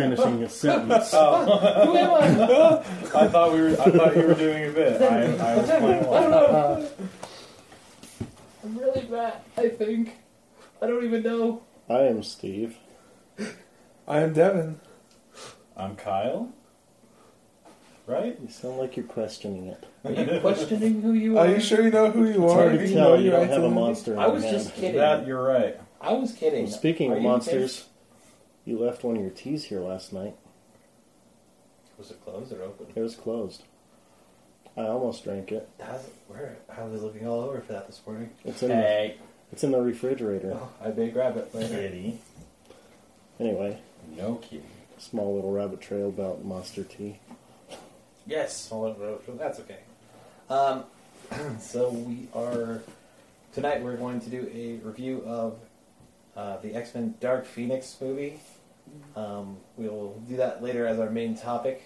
Finishing a sentence. who am I? I thought we were. I thought you were doing a bit. I, I was playing along. I'm really bad. I think. I don't even know. I am Steve. I am Devin. I'm Kyle. Right? You sound like you're questioning it. Are you questioning who you are? Are you sure you know who you It's are? hard Do to you tell. know You your don't have a monster in I your was just hand. kidding. That you're right. I was kidding. Well, speaking Are of you monsters, you left one of your teas here last night. Was it closed or open? It was closed. I almost drank it. How's it, where? I was looking all over for that this morning. It's in the, it's in the refrigerator. Oh, I may grab it later. kitty. Anyway, No kitty. small little rabbit trail about monster tea. Yes, well, that's okay. Um, so we are tonight. We're going to do a review of uh, the X Men Dark Phoenix movie. Um, we'll do that later as our main topic.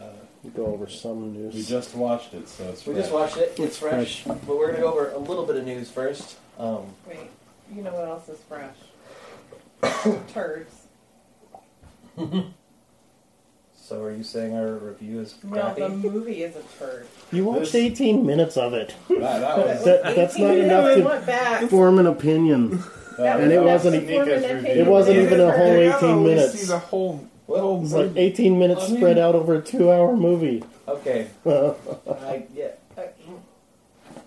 Uh, We go over some news. We just watched it, so it's. we fresh. just watched it; it's It's fresh, but we're going to go over a little bit of news first. Um, Wait, you know what else is fresh? Turds. so, are you saying our review is No, crappy? the movie is a turd. you watched This- 18 minutes of it. That, that was. That- that's not enough to I went back. form an opinion. That And it was wasn't- Nika's It review. It wasn't even a whole 18 always minutes. See the whole, Well, whole It's like 18 minutes I mean- spread out over a two-hour movie. okay. I, yeah.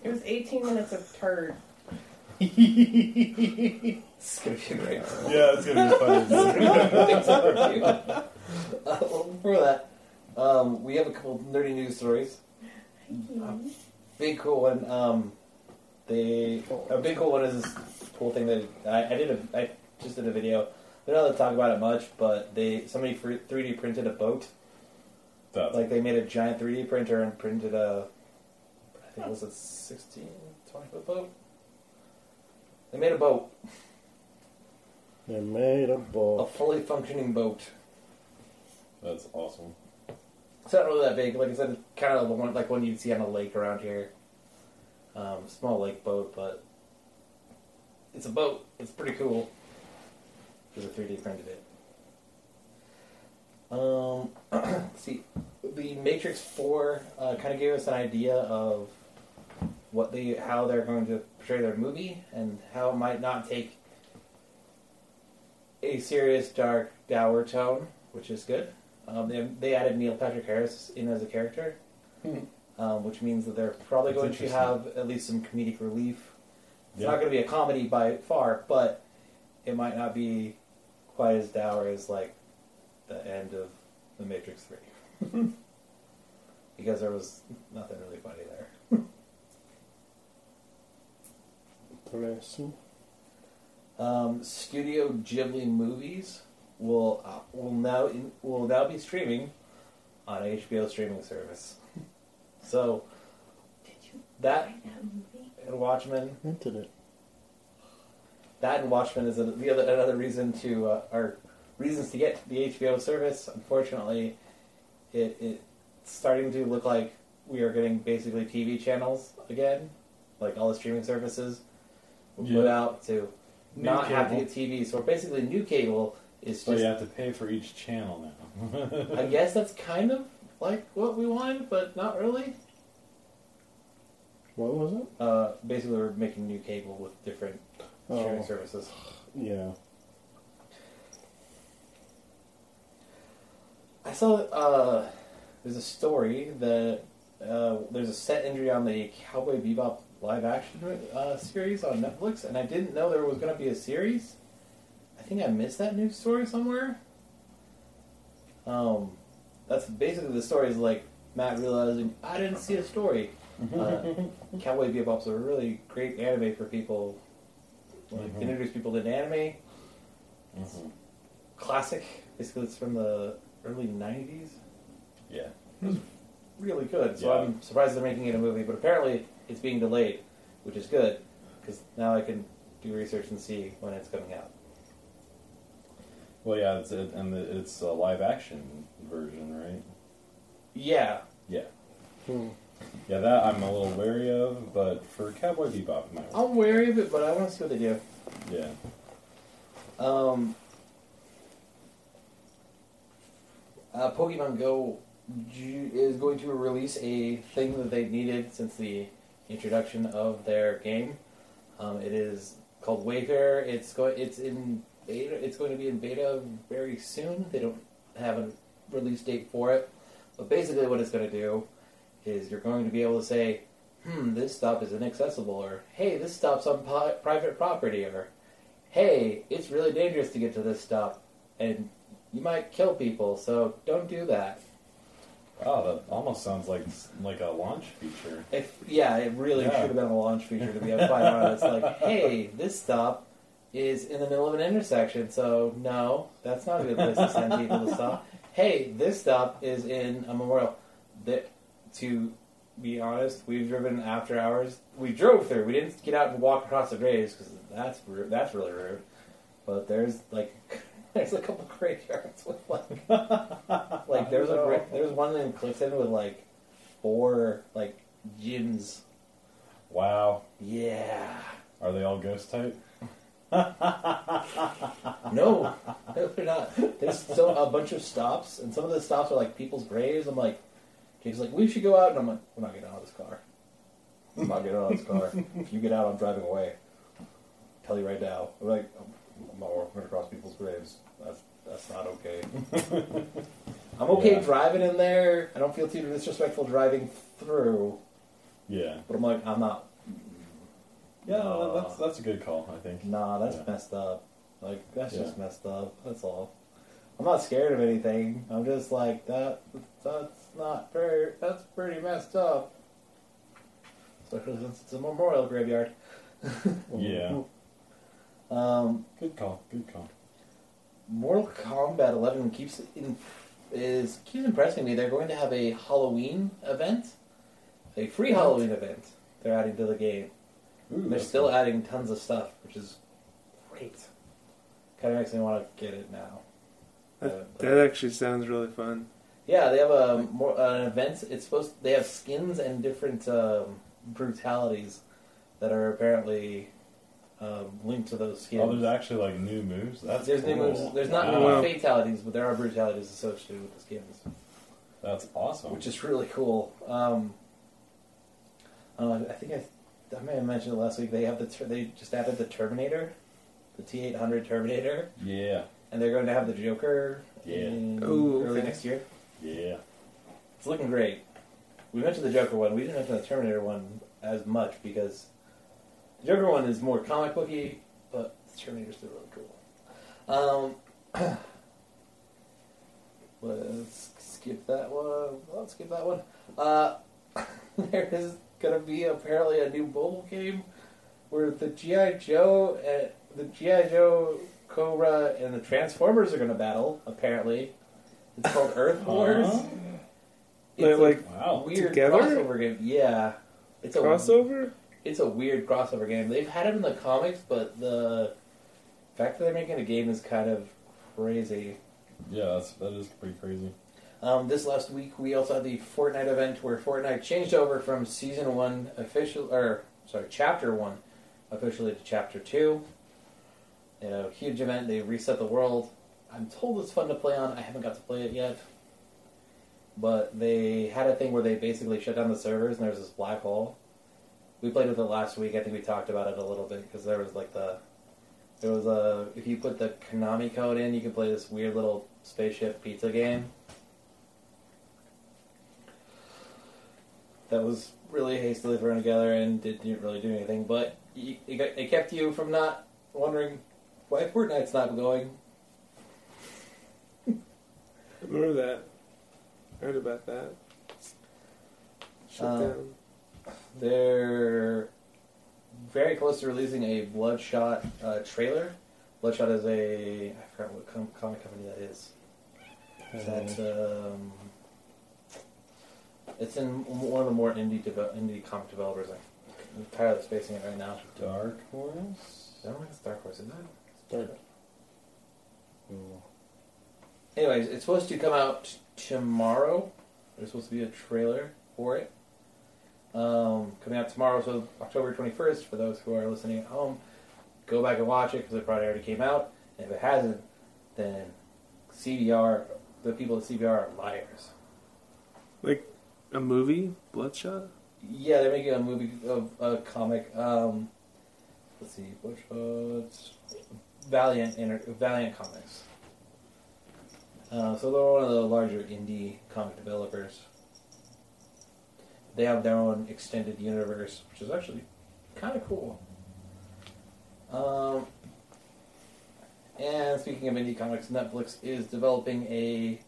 It was 18 minutes of turd. It's going to be great. Yeah, it's gonna be funny. Thanks for review. Uh, well, before that, um, we have a couple nerdy news stories. Big cool one. Um, they a big cool one is this cool thing that I, I did. A, I just did a video. We don't have to talk about it much, but they somebody three D printed a boat. That's- Like they made a giant three D printer and printed a. I think it was a 16, 20 foot boat. They made a boat, They made a boat. a fully functioning boat. That's awesome. It's not really that big. Like I said, it's kind of the one like one you'd see on a lake around here. Um, small lake boat, but it's a boat. It's pretty cool. Because a 3D printed it. Um, see, the Matrix Four uh, kind of gave us an idea of what they how they're going to portray their movie and how it might not take a serious, dark, dour tone, which is good. Um, they, they added Neil Patrick Harris in as a character, Hmm. Um, which means that they're probably That's going to have at least some comedic relief. It's Yeah. not going to be a comedy by far, but it might not be quite as dour as like the end of The Matrix Three, because there was nothing really funny there. Person. Um, Studio Ghibli movies will uh, will now in, will now be streaming on HBO streaming service. So Did you that find that movie? and Watchmen, Rented it. that and Watchmen is a, the other another reason to uh, or reasons to get the HBO service. Unfortunately, it it's starting to look like we are getting basically TV channels again, like all the streaming services will put out to New not have to get TV. So basically, new cable is So you have to pay for each channel now. I guess that's kind of like what we wanted, but not really. What was it? Uh, basically, we're making new cable with different streaming Oh, services. yeah. I saw uh, there's a story that uh, there's a set injury on the Cowboy Bebop live action uh, series on Netflix, and I didn't know there was going to be a series. I think I missed that news story somewhere. Um, that's basically the story is like Matt realizing I didn't see a story. Uh, Cowboy Bebop's a really great anime for people, like Mhm. introduce people to anime. Mhm. classic. Basically, it's from the early '90s. Yeah. It was really good. So Yeah. I'm surprised they're making it a movie, but apparently it's being delayed, which is good because now I can do research and see when it's coming out. Well, yeah, it's it, and the, it's a live action version, right? Yeah, Yeah. Hmm. Yeah, that I'm a little wary of, but for Cowboy Bebop, it might work. I'm wary of it, but I want to see what they do. Yeah. Um, uh, Pokemon Go is going to release a thing that they needed since the introduction of their game. Um, it is called Wayfarer. It's going. It's in beta. It's going to be in beta very soon. They don't have a release date for it, but basically, what it's going to do is you're going to be able to say, "Hmm, this stop is inaccessible," or "Hey, this stop's on private property," or hey, it's really dangerous to get to this stop, and you might kill people, so don't do that. Oh, that almost sounds like like a launch feature. If yeah, it really Yeah. should have been a launch feature to be able to find out. It's like, hey, this stop is in the middle of an intersection, so no, that's not a good place to send people to stop. Hey, this stop is in a memorial. That, to be honest, we've driven after hours. We drove through. We didn't get out and walk across the graves because that's rude. That's really rude. But there's like there's a couple graveyards with like like there's a gra- there's one in Clifton with like four like gyms. Wow. Yeah. Are they all ghost type? No, no, they're not. There's still a bunch of stops, and some of the stops are like people's graves. I'm like, Jake's like, we should go out, and I'm like, we're not getting out of this car. I'm not getting out of this car. If you get out, I'm driving away. tell you right now. I'm like, I'm not walking across people's graves. That's that's not okay. I'm okay Yeah. driving in there. I don't feel too disrespectful driving through, Yeah. but I'm like, I'm not. Yeah, that's that's a good call, I think. Nah, that's Yeah. messed up. Like that's just messed up. That's all. I'm not scared of anything. I'm just like that. That's not very. That's pretty messed up. Especially since it's a memorial graveyard. Yeah. Um, Good call. Good call. Mortal Kombat 11 keeps in, is keeps impressing me. They're going to have a Halloween event, a free Halloween event. They're adding to the game. Ooh, They're still cool. adding tons of stuff, which is great. Kind of makes me want to get it now. That, that actually sounds really fun. Yeah, they have a more an event. It's supposed they have skins and different um, brutalities that are apparently um, linked to those skins. Oh, there's actually like new moves. That's There's new moves. There's not Wow. new fatalities, but there are brutalities associated with the skins, That's awesome. which is really cool. Um, uh, I think I, I may have mentioned it last week. They have the ter- they just added the Terminator, the T800 Terminator, yeah. and they're going to have the Joker Yeah. in Ooh, early okay. next year. Yeah. It's looking great. We mentioned the Joker one. We didn't mention the Terminator one as much because the Joker one is more comic booky, but the Terminator's still really cool. Um, let's skip that one. Let's skip that one. Uh, there is gonna be apparently a new mobile game where the GI Joe and the GI Joe Cobra and the Transformers are gonna battle. Apparently, it's called Earth Wars. Huh? It's Like- Wow. weird Together? crossover game. Yeah, it's a Crossover? It's a weird crossover game. They've had it in the comics, but the fact that they're making a game is kind of crazy. Yeah, that's that is pretty crazy. Um, this last week, we also had the Fortnite event where Fortnite changed over from season one official, or sorry, chapter one officially to chapter two. You know, huge event. They reset the world. I'm told it's fun to play on. I haven't got to play it yet, but they had a thing where they basically shut down the servers and there was this black hole. We played with it last week. I think we talked about it a little bit because there was like the there was a if you put the Konami code in, you can play this weird little spaceship pizza game. That was really hastily thrown together and didn't really do anything. But it, got, it kept you from not wondering why Fortnite's not going. I Remember that? I heard about that. Shut Uh, down. They're very close to releasing a Bloodshot uh, trailer Bloodshot is a I forgot what com- comic company that is. Is that um, it's in one of the more indie deve- indie comic developers. I'm tired of spacing it right now. Dark Horse. I don't think it's Dark Horse, is it? Dark. Anyways, it's supposed to come out tomorrow. There's supposed to be a trailer for it. Um, coming out tomorrow, so October 21st, for those who are listening at home, go back and watch it because it probably already came out. And if it hasn't, then CBR, the people at CBR are liars. A movie, Bloodshot. Yeah, they're making a movie of a comic. Um, let's see, was Valiant Inter- Valiant Comics. Uh, so they're one of the larger indie comic developers. They have their own extended universe, which is actually kind of cool. Um, and speaking of indie comics, Netflix is developing a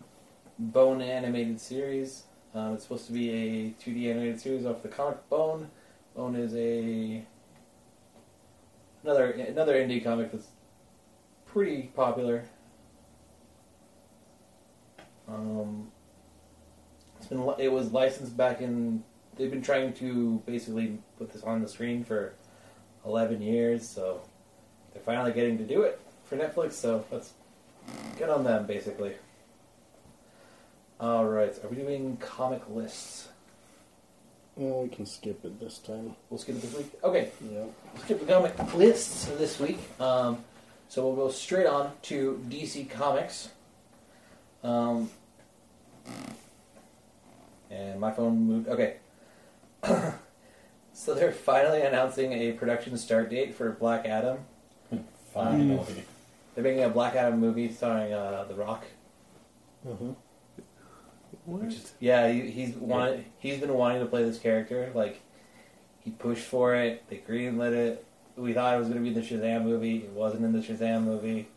Bone animated series. Um, it's supposed to be a 2D animated series off the comic Bone. Bone is a another another indie comic that's pretty popular. Um, it's been it was licensed back in. They've been trying to basically put this on the screen for eleven years, so they're finally getting to do it for Netflix. So let's get on them, basically. All right, are we doing comic lists? Well, we can skip it this time. We'll skip it this week. Okay, Yeah. we'll skip the comic lists this week. Um, so we'll go straight on to DC Comics. Um, and my phone moved. Okay. so they're finally announcing a production start date for Black Adam. Finally. They're making a Black Adam movie starring uh, The Rock. Mm-hmm. What? Which is, yeah, he, he's wanted. He's been wanting to play this character. Like, he pushed for it. They greenlit it. We thought it was going to be the Shazam movie. It wasn't in the Shazam movie.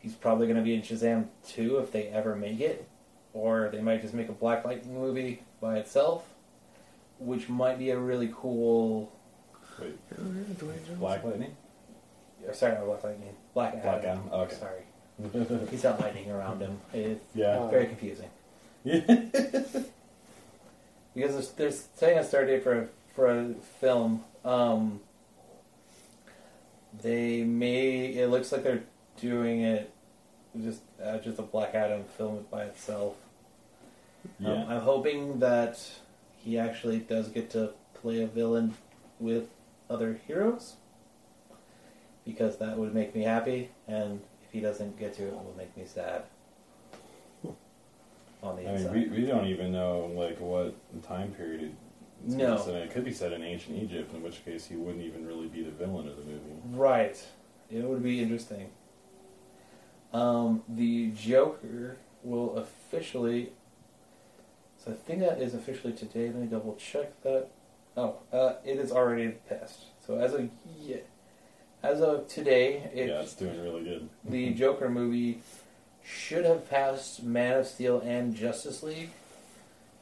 He's probably going to be in Shazam 2 if they ever make it, or they might just make a Black Lightning movie by itself, which might be a really cool. Wait, Oh, yeah, Black Lightning? or Sorry, not Black Lightning. Black Adam. Black Adam, okay. Sorry, he's got lightning around him. It's Yeah. very confusing. Yeah. because there's, there's setting a start date for a, for a film. Um, they may. It looks like they're doing it just uh, just a Black Adam film by itself. Um. I'm hoping that he actually does get to play a villain with other heroes because that would make me happy, and if he doesn't get to, it will make me sad. On the I mean, we, we don't even know like what time period it's No. set in. It could be set in ancient Egypt, in which case he wouldn't even really be the villain of the movie. Right. It would be interesting. Um, the Joker will officially. So I think that is officially today. Let me double check that. Oh, uh, it is already passed. So as of yeah, as of today, it, yeah, it's doing really good. the Joker movie should have passed Man of Steel and Justice League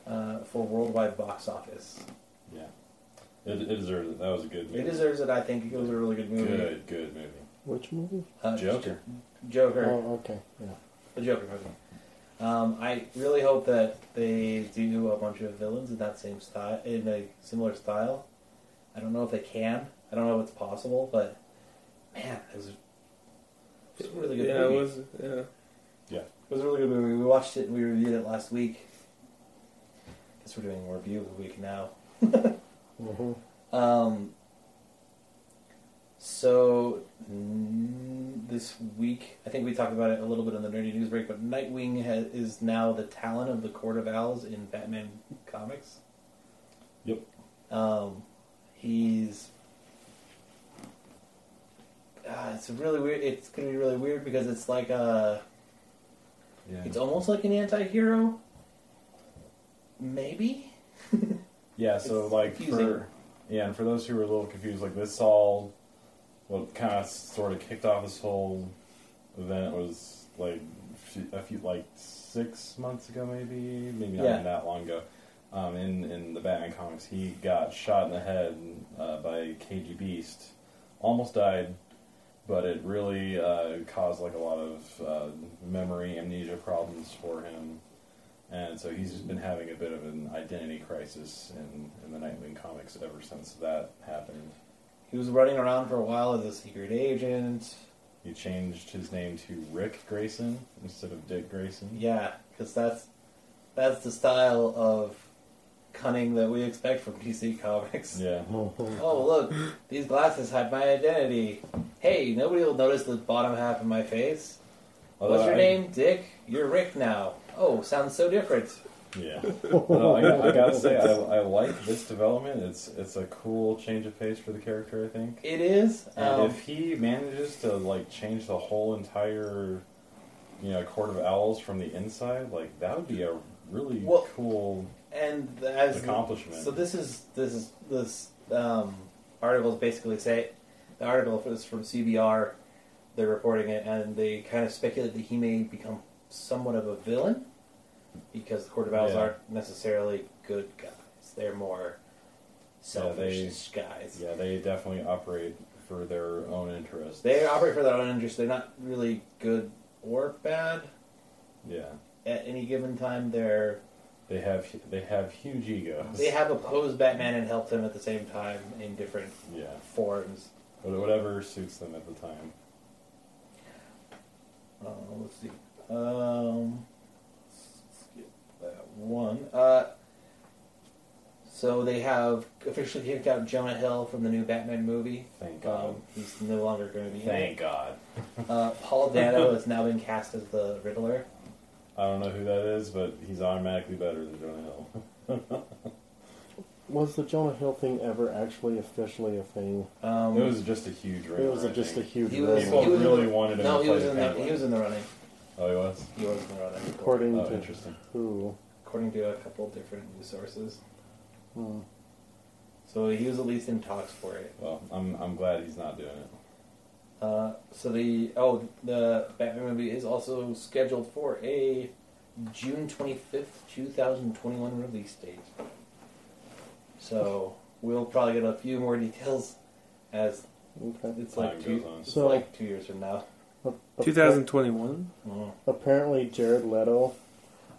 uh, for worldwide box office. Yeah, it, it deserves it. That was a good. Movie. It deserves it. I think it was a really good movie. Good, good movie. Which movie? Uh, Joker. Joker. Oh, okay. Yeah. The Joker movie. Um, I really hope that they do a bunch of villains in that same style, in a similar style. I don't know if they can. I don't know if it's possible, but man, it was, it was a really good yeah, movie. Yeah, it was. Yeah. It was a really good movie. We watched it and we reviewed it last week. Guess we're doing a review of the week now. Mm-hmm. Um, so mm, this week, I think we talked about it a little bit on the nerdy news break, but Nightwing ha- is now the Talon of the Court of Owls in Batman comics. Yep. Um, he's. Uh, it's really weird. It's gonna be really weird because it's like a. Yeah. It's almost like an anti-hero. Maybe. Yeah, so It's like confusing. for yeah, and for those who were a little confused, like this all what kind of sort of kicked off this whole event was like a few like six months ago, maybe maybe not Yeah. even that long ago. Um, in in the Batman comics, he got shot in the head uh, by KG Beast, almost died, but it really uh, caused like a lot of uh, memory amnesia problems for him, and so he's just been having a bit of an identity crisis in in the Nightwing comics ever since that happened. He was running around for a while as a secret agent. He changed his name to Rick Grayson instead of Dick Grayson. Yeah, because that's that's the style of cunning that we expect from DC Comics. Yeah. Oh, look, these glasses hide my identity. Hey, nobody will notice the bottom half of my face. What's your I- name? Dick? You're Rick now. Oh, sounds so different. Yeah. Although I, I gotta say, I, I like this development. It's it's a cool change of pace for the character. I think. It is. And Um, if he manages to like change the whole entire, you know, court of owls from the inside, like that would be a really Well- cool and as accomplishment. So this is this is this um, article is basically say the article is from CBR. They're reporting it, and they kind of speculate that he may become somewhat of a villain because the Court of Owls Yeah. aren't necessarily good guys; they're more selfish guys. yeah, they definitely operate for their own interests. They operate for their own interest. They're not really good or bad yeah, at any given time. They're they have they have huge egos. they have opposed Batman and helped him at the same time in different yeah, forms. Whatever suits them at the time. Uh, let's see. Um, skip that one. Uh, so they have officially kicked out Jonah Hill from the new Batman movie. Thank God. Um, he's no longer going to be Thank it. God. Uh, Paul Dano has now been cast as the Riddler. I don't know who that is, but he's automatically better than Jonah Hill. Was the Jonah Hill thing ever actually officially a thing? Um, it was just a huge rumor. It was I just a huge he was, People he was really in the, wanted him no, to he play was in the Penguin. he was in the running. Oh, he was. He was in the running. According Oh, to interesting. who? according to a couple different news sources. Hmm. So he was at least in talks for it. Well, I'm I'm glad he's not doing it. Uh, so the oh the Batman movie is also scheduled for a June twenty fifth, two thousand twenty one release date. So we'll probably get a few more details as Okay. it's Time like two, on. it's So- like two years from now. 2021. Mm. Apparently, Jared Leto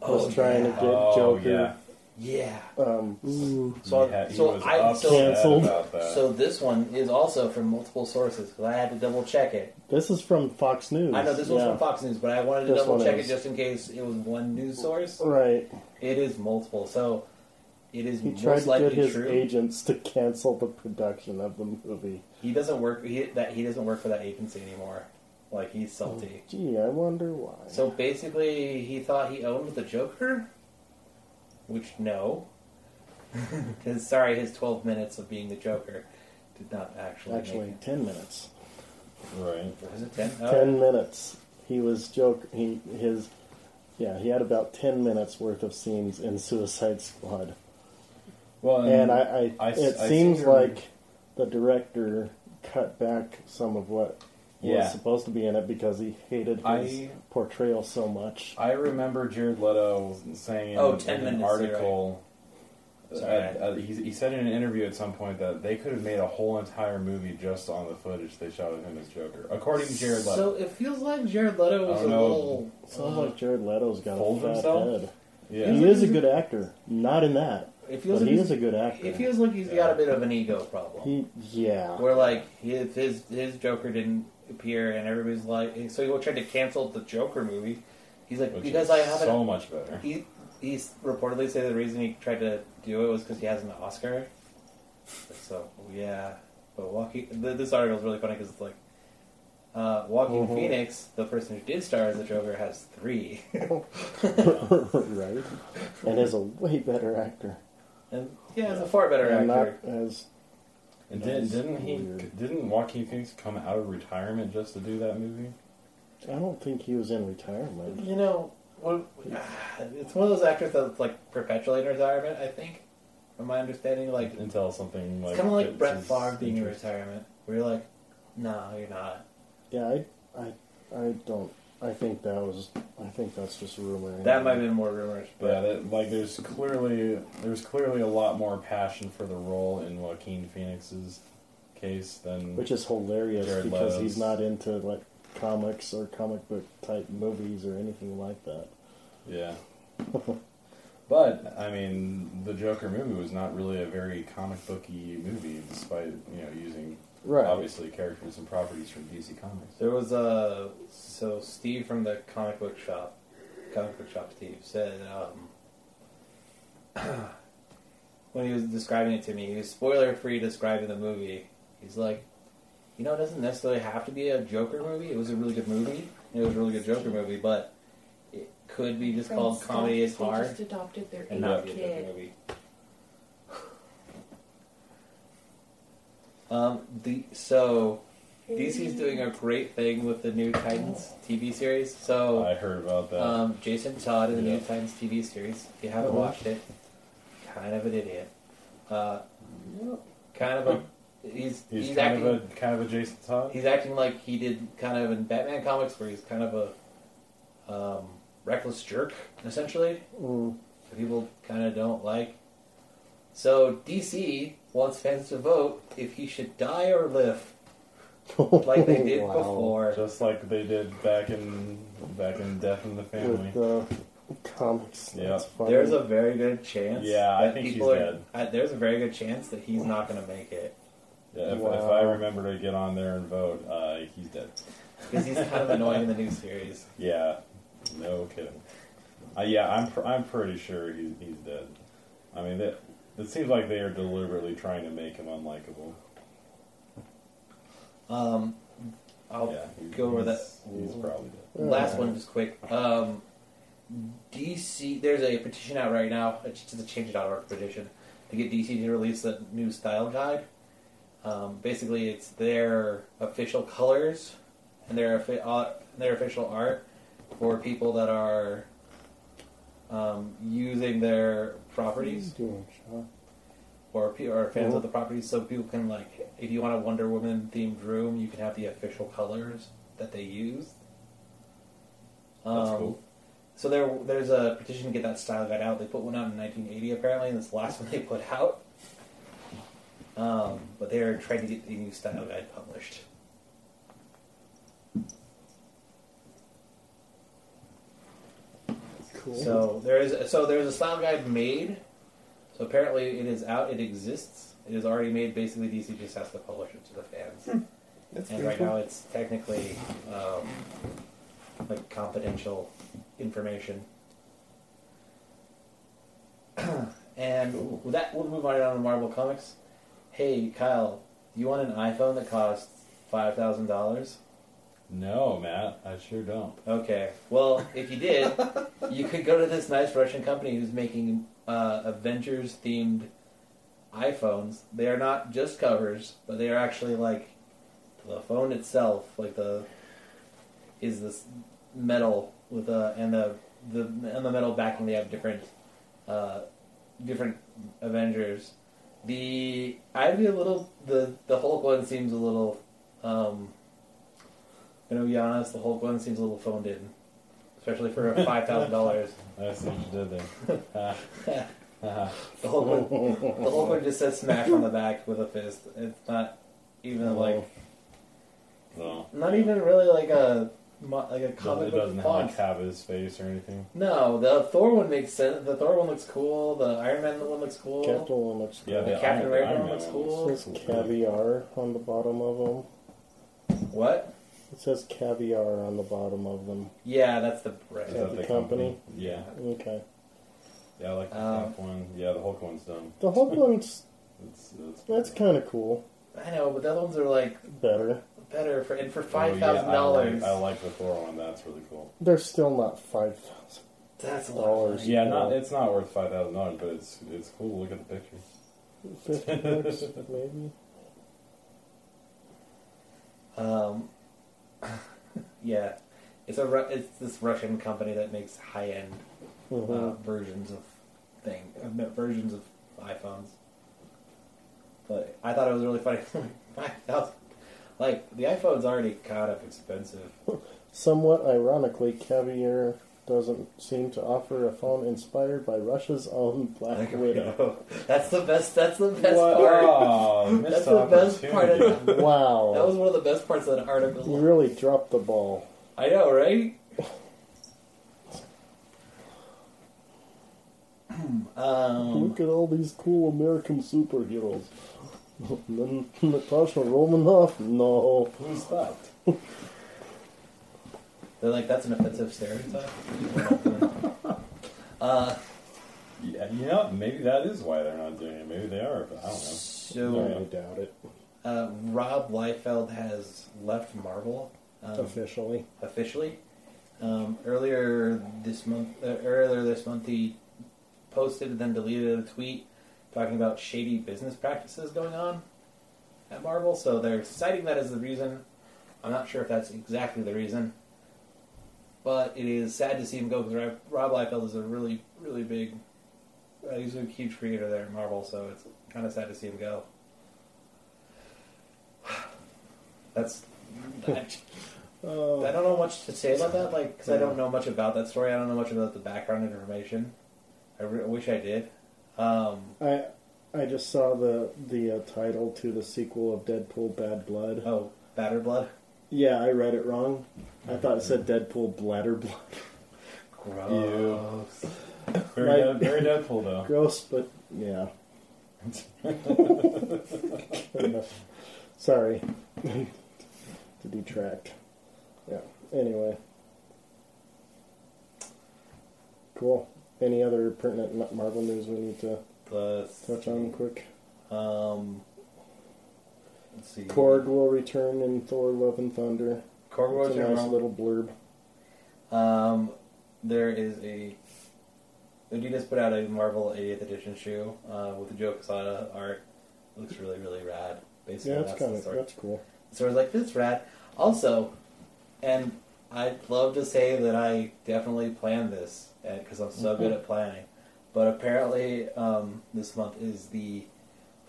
was Oh, trying yeah. to get oh Joker yeah, Yeah. um, Ooh. So he, had, he so I upset so, Canceled. so this one is also from multiple sources because I had to double check it. This is from Fox News. I know this was yeah. from Fox News, but I wanted to This double one check is. it just in case it was one news source. Right. It is multiple, so it is He most tried to likely get his true. agents to cancel the production of the movie. He doesn't work. He that he doesn't work for that agency anymore. Like he's salty. Gee, I wonder why. So basically, he thought he owned the Joker, which no, because sorry, his twelve minutes of being the Joker did not actually. Actually, make ten minutes. right. was it ten? Oh, Ten minutes. He was joke. He his. Yeah, he had about ten minutes worth of scenes in Suicide Squad, Well, and I, I, I- it I seems seem to- like the director cut back some of what Yeah. was supposed to be in it because he hated his I- portrayal so much. I remember Jared Leto saying in, Oh, 10 in an article. Sorry. uh, he, he said in an interview at some point that they could have made a whole entire movie just on the footage they shot of him as Joker, according to Jared Leto. So it feels like Jared Leto was I a don't know. little. Sounds uh, like Jared Leto's got a fat himself? head. yeah, He is a good actor. Not in that, It feels but like he is a good actor. It feels like he's got a bit of an ego problem. He, yeah. Where like his his his Joker didn't appear, and everybody's like, so he tried to cancel the Joker movie. He's like, which because is I haven't. so much better. He he's reportedly said the reason he tried to do it was because he has an Oscar. So yeah, but Joaquin, th- this article is really funny because it's like. Uh, Joaquin Mhm. Phoenix, the person who did star as the Joker, has three, right? And is a way better actor. and yeah, he's a far better and actor. not as And didn't, didn't he? weird. Didn't Joaquin Phoenix come out of retirement just to do that movie? I don't think he was in retirement. You know, what, it's one of those actors that's like perpetually in retirement. I think, from my understanding, like Until something like it's kind of like fits Brett Favre being in retirement. Where you're like, no, you're not. Yeah, I, I, I don't. I think that was. I think that's just rumor. That might have been more rumors, But yeah, that, like there's clearly there's clearly a lot more passion for the role in Joaquin Phoenix's case, than which is hilarious Jared because Leto's- he's not into like comics or comic book type movies or anything like that. yeah. but I mean, the Joker movie was not really a very comic booky movie, despite you know using Right. obviously characters and properties from DC Comics. There was a so Steve from the comic book shop, comic book shop Steve said um, when he was describing it to me, he was spoiler free describing the movie. He's like, you know, it doesn't necessarily have to be a Joker movie. It was a really good movie. It was a really good Joker movie, but it could be just called Friends Comedy is They Hard just adopted their and eighth not be a Joker kid. movie. Um, the so DC's doing a great thing with the new Titans TV series. So, I heard about that. um, Jason Todd in the new Titans TV series. If you haven't Mhm. watched it, kind of an idiot. Uh, kind of a he's he's, he's, kind acting of a kind of a Jason Todd. he's acting like he did kind of in Batman comics, where he's kind of a um, reckless jerk, essentially. Mm. people kind of don't like. So DC wants fans to vote if he should die or live, like they did Wow. before. Just like they did back in back in Death in the Family. With the comics. Yeah. That's funny. There's a very good chance. Yeah, I that think people he's are, dead. uh, there's a very good chance that he's not going to make it Yeah, if, if Wow. I remember to get on there and vote, uh, he's dead. because he's kind of annoying in the new series. Yeah, no kidding. Uh, yeah, I'm pr- I'm pretty sure he's he's dead. I mean, that it seems like they are deliberately trying to make him unlikable. Um, I'll yeah, he- go over that. he's, He's probably dead. Last one, just quick. Um, DC, there's a petition out right now. It's just a change.org petition to get DC to release a new style guide. Um, basically, it's their official colors and their uh, their official art for people that are um, using their properties or pe- or fans of the properties, so people can like, if you want a Wonder Woman themed room, you can have the official colors that they use. That's Um, cool. So there, there's a petition to get that style guide out. They put one out in 1980 apparently, and it's the last one they put out. Um, but they're trying to get the new style guide published. Cool. So there is so there is a style guide made. So apparently it is out. It exists. It is already made. Basically, DC just has to publish it to the fans. That's and pretty right cool. now, it's technically um, like confidential information. and with that, we'll move on down to Marvel Comics. Hey, Kyle, do you want an iPhone that costs five thousand dollars? No, Matt, I sure don't. Okay. Well, if you did, you could go to this nice Russian company who's making uh, Avengers themed iPhones. They are not just covers, but they are actually like the phone itself, like the is this metal with a and the the and the metal backing. They have different uh, different Avengers. The I'd be a little the the Hulk one seems a little. Um, I'm gonna be honest, the Hulk one seems a little phoned in, especially for five thousand dollars. I see what you did there. Ah, The Hulk one, the Hulk one just says smash on the back with a fist. It's not even like, no. not even really like a like a comic It doesn't have, font. like, have his face or anything. No, the Thor one makes sense. The Thor one looks cool. The Iron Man one looks cool. Captain one looks Yeah, cool. the Captain Iron- America Iron one looks cool. It says caviar on the bottom of them. What? It says caviar on the bottom of them. Yeah, that's the Is brand. that the company? Yeah. Okay. Yeah, I like the Um, Cap one. Yeah, the Hulk one's done. The Hulk one's It's, it's that's kind of cool. I know, but the other ones are like Better. better for and for Oh, five yeah, thousand I dollars. like, I like the Thor one. That's really cool. They're still not five thousand. That's a lot. Dollars. Of money. Yeah, not it's not worth five thousand dollars, but it's it's cool. Look at the picture. Fifty bucks, maybe. Um, yeah, it's a Ru- it's this Russian company that makes high end hmm uh, versions of thing uh, versions of iPhones. But I thought it was really funny. Five thousand, like the iPhone's already kind of expensive. Somewhat ironically, caviar doesn't seem to offer a phone inspired by Russia's own Black Widow. That's the best. That's the best What? part. Oh, missed That's the best part of opportunity. That was one of the best parts of that article. You really dropped the ball. I know, right? um, Look at all these cool American superheroes. Natasha Romanoff? No. Who's that? They're like that's an offensive stereotype. uh, Yeah, you know, maybe that is why they're not doing it. Maybe they are, but I don't know. so I doubt it. uh, Rob Liefeld has left Marvel um, Officially. officially. Um, earlier this month, uh, earlier this month, he posted and then deleted a tweet talking about shady business practices going on at Marvel. So they're citing that as the reason. I'm not sure if that's exactly the reason, but it is sad to see him go because Rob Liefeld is a really, really big. Uh, he's a huge creator there at Marvel, so it's kind of sad to see him go. That's. I, Oh, I don't know much to say about that, like, because I don't know much about that story. I don't know much about the background information. I, re- I wish I did. Um, I I just saw the the uh, title to the sequel of Deadpool Bad Blood. oh, Badder Blood. Yeah, I read it wrong. I thought it said Deadpool Bladder Blood. Gross. Very, Like- Dead- very Deadpool, though. Gross, but yeah. Sorry to detract. Yeah. Anyway. Cool. Any other pertinent Marvel news we need to Let's touch on quick? Um, let's see. Korg will return in Thor: Love and Thunder. Korg was It's a nice little blurb. Um, there is a Adidas put out a Marvel 80th edition shoe uh, with the Joe Quesada art. Looks really, really rad. Basically, Yeah, that's kind the of story. that's cool. So I was like, this is rad. Also, and I'd love to say that I definitely planned this because I'm so good at planning. But apparently, um, this month is the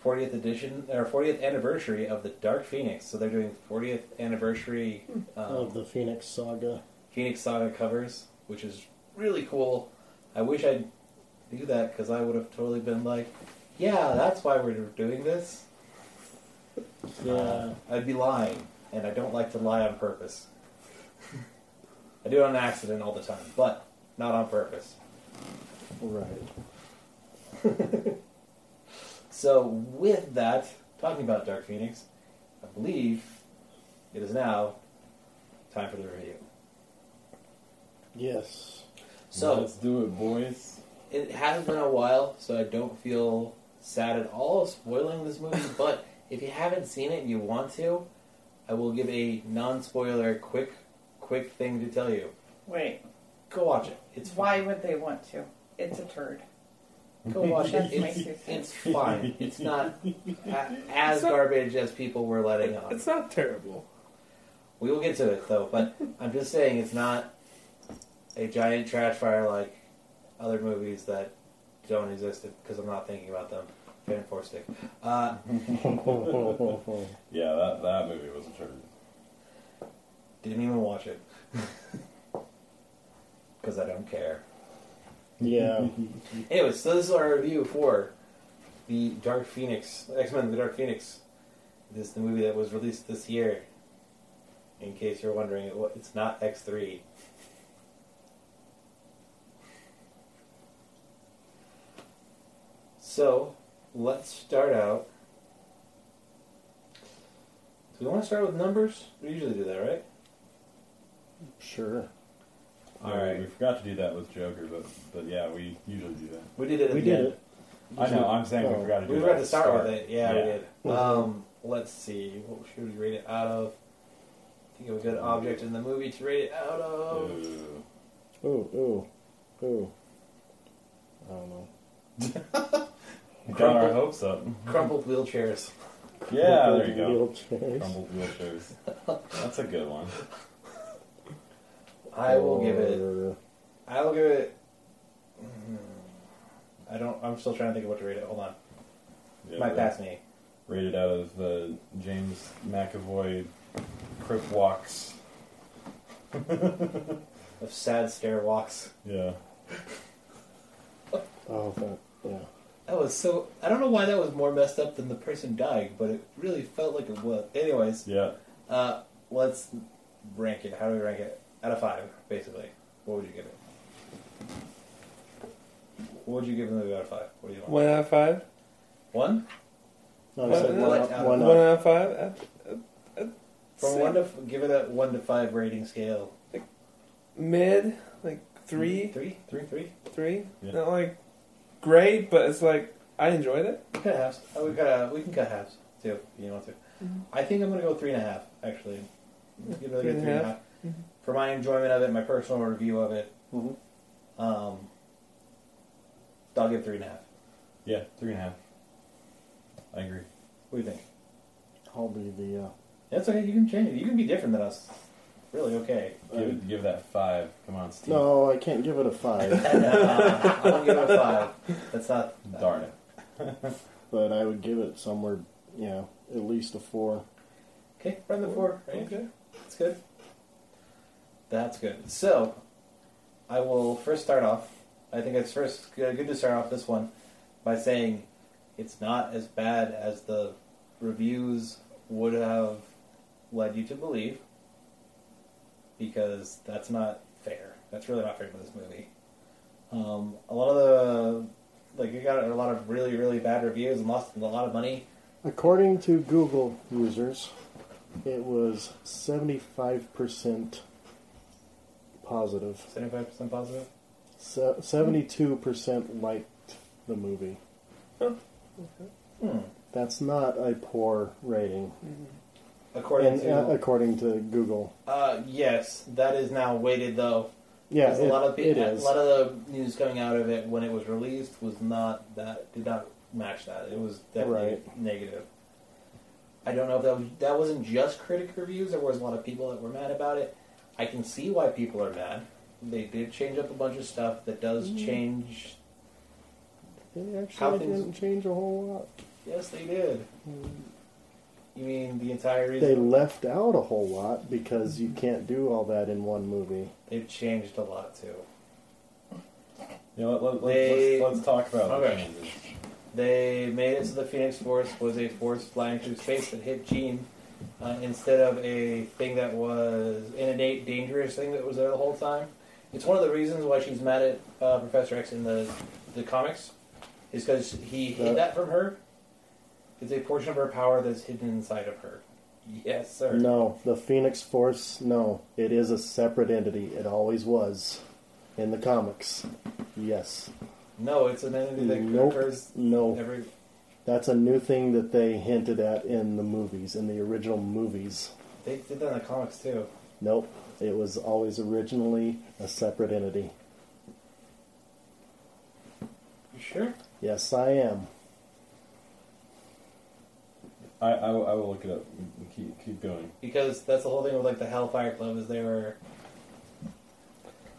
40th edition or 40th anniversary of the Dark Phoenix. So they're doing 40th anniversary um, of the Phoenix Saga. Phoenix Saga covers, which is really cool. I wish I'd do that because I would have totally been like, yeah, that's why we're doing this. Uh, I'd be lying, and I don't like to lie on purpose. I do it on accident all the time, but not on purpose. Right. So, with that, talking about Dark Phoenix, I believe it is now time for the review. Yes. So, let's do it, boys. it hasn't been a while, so I don't feel sad at all spoiling this movie. but if you haven't seen it and you want to, I will give a non-spoiler, quick, quick thing to tell you. Wait, Go watch it. It's why would they want to? It's a turd. Go watch it. It's, it's fine. It's not a, as It's not- garbage as people were letting on. It's not terrible. We will get to it though, but I'm just saying it's not a giant trash fire like other movies that don't exist because I'm not thinking about them. Fan Four Stick. Uh, Yeah, that, that movie was a turd. didn't even watch it because I don't care. Yeah. Anyways, so this is our review for the Dark Phoenix, X Men: The Dark Phoenix. This is the movie that was released this year. In case you're wondering, it it's not X three. So, let's start out. Do we want to start with numbers? We usually do that, right? Sure. Yeah, Alright. We forgot to do that with Joker, but but yeah, we usually do that. We did it. At We the did end. it. I know. I'm saying we Oh. forgot to do We that. were to at start, with it. Yeah, we did. Um, let's see. What should we rate it out of? I Think of a good object in the movie to rate it out of. Ooh. Ooh, ooh, ooh. I don't know. We got our hopes up. Crumpled wheelchairs. Yeah, there you go. Wheelchairs. Crumbled wheelchairs. That's a good one. I will give it. I will give it. mm, I don't. I'm still trying to think of what to rate it. Hold on. Yeah, Might pass me. Rated out of uh, James McAvoy Crip Walks of sad stare walks. Yeah. Oh, that, yeah. That was so. I don't know why that was more messed up than the person dying, but it really felt like it was. Anyways, Yeah. uh, let's rank it. How do we rank it? Out of five, basically. What would you give it? What would you give the movie out of five? What do you want? One out of five. One? No, I said what- one, out of- one One out of five. Uh, uh, From say one to give it a one to five rating scale. mid, like three, Three, three, three. three. Yeah. Not like great, but it's like I enjoyed it. We cut halves. Oh, we cut. Uh, we can cut halves too. If you want to. Mm-hmm. I think I'm gonna go three and a half. Actually, give it a Three good a three and a half? half. Mhm. For my enjoyment of it, my personal review of it, Mhm. um, I'll give three and a half. Yeah. Three and a half. I agree. What do you think? I'll be the. Uh, That's okay. You can change it. You can be different than us. Really okay. Give, it, give that five. Come on, Steve. no, I can't give it a five, uh, I won't give it a five. That's not. Darn it. but I would give it somewhere, you know, at least a four. Okay, run the four. Right? Okay. That's good. That's good. So, I will first start off. I think it's first good to start off this one by saying it's not as bad as the reviews would have led you to believe, because that's not fair. That's really not fair to this movie. Um, a lot of the like it got a lot of really really bad reviews and lost a lot of money. According to Google users, it was Seventy five percent positive. Se- 72% liked the movie. Hmm. That's not a poor rating. According And, to uh, according to Google. Uh, yes, that is now weighted though. Yeah, it, a lot of it people, a lot of the news coming out of it when it was released was not that did not match that. It was definitely Right. negative. I don't know if that was, that wasn't just critic reviews. There was a lot of people that were mad about it. I can see why people are mad. They did change up a bunch of stuff that does Mm. change. They actually things- didn't change a whole lot. Yes, they did. You mean the entire They left out a whole lot because you can't do all that in one movie. they've changed a lot too. Yeah, let, let, They- let's, let's talk about Okay. changes. They made it so the Phoenix Force was a force flying through space that hit Jean uh, instead of a thing that was an innate dangerous thing that was there the whole time. It's one of the reasons why she's mad at uh, Professor X in the the comics, is because he hid That- that from her. It's a portion of her power that's hidden inside of her. Yes, sir. No, the Phoenix Force, no. It is a separate entity. It always was in the comics. Yes. No, it's an entity that Nope. occurs No. every. That's a new thing that they hinted at in the movies, in the original movies. They did that in the comics too. Nope. It was always originally a separate entity. You sure? Yes, I am. I, I, will- I will look it up. Keep, keep going. because that's the whole thing with like the Hellfire Club is they were.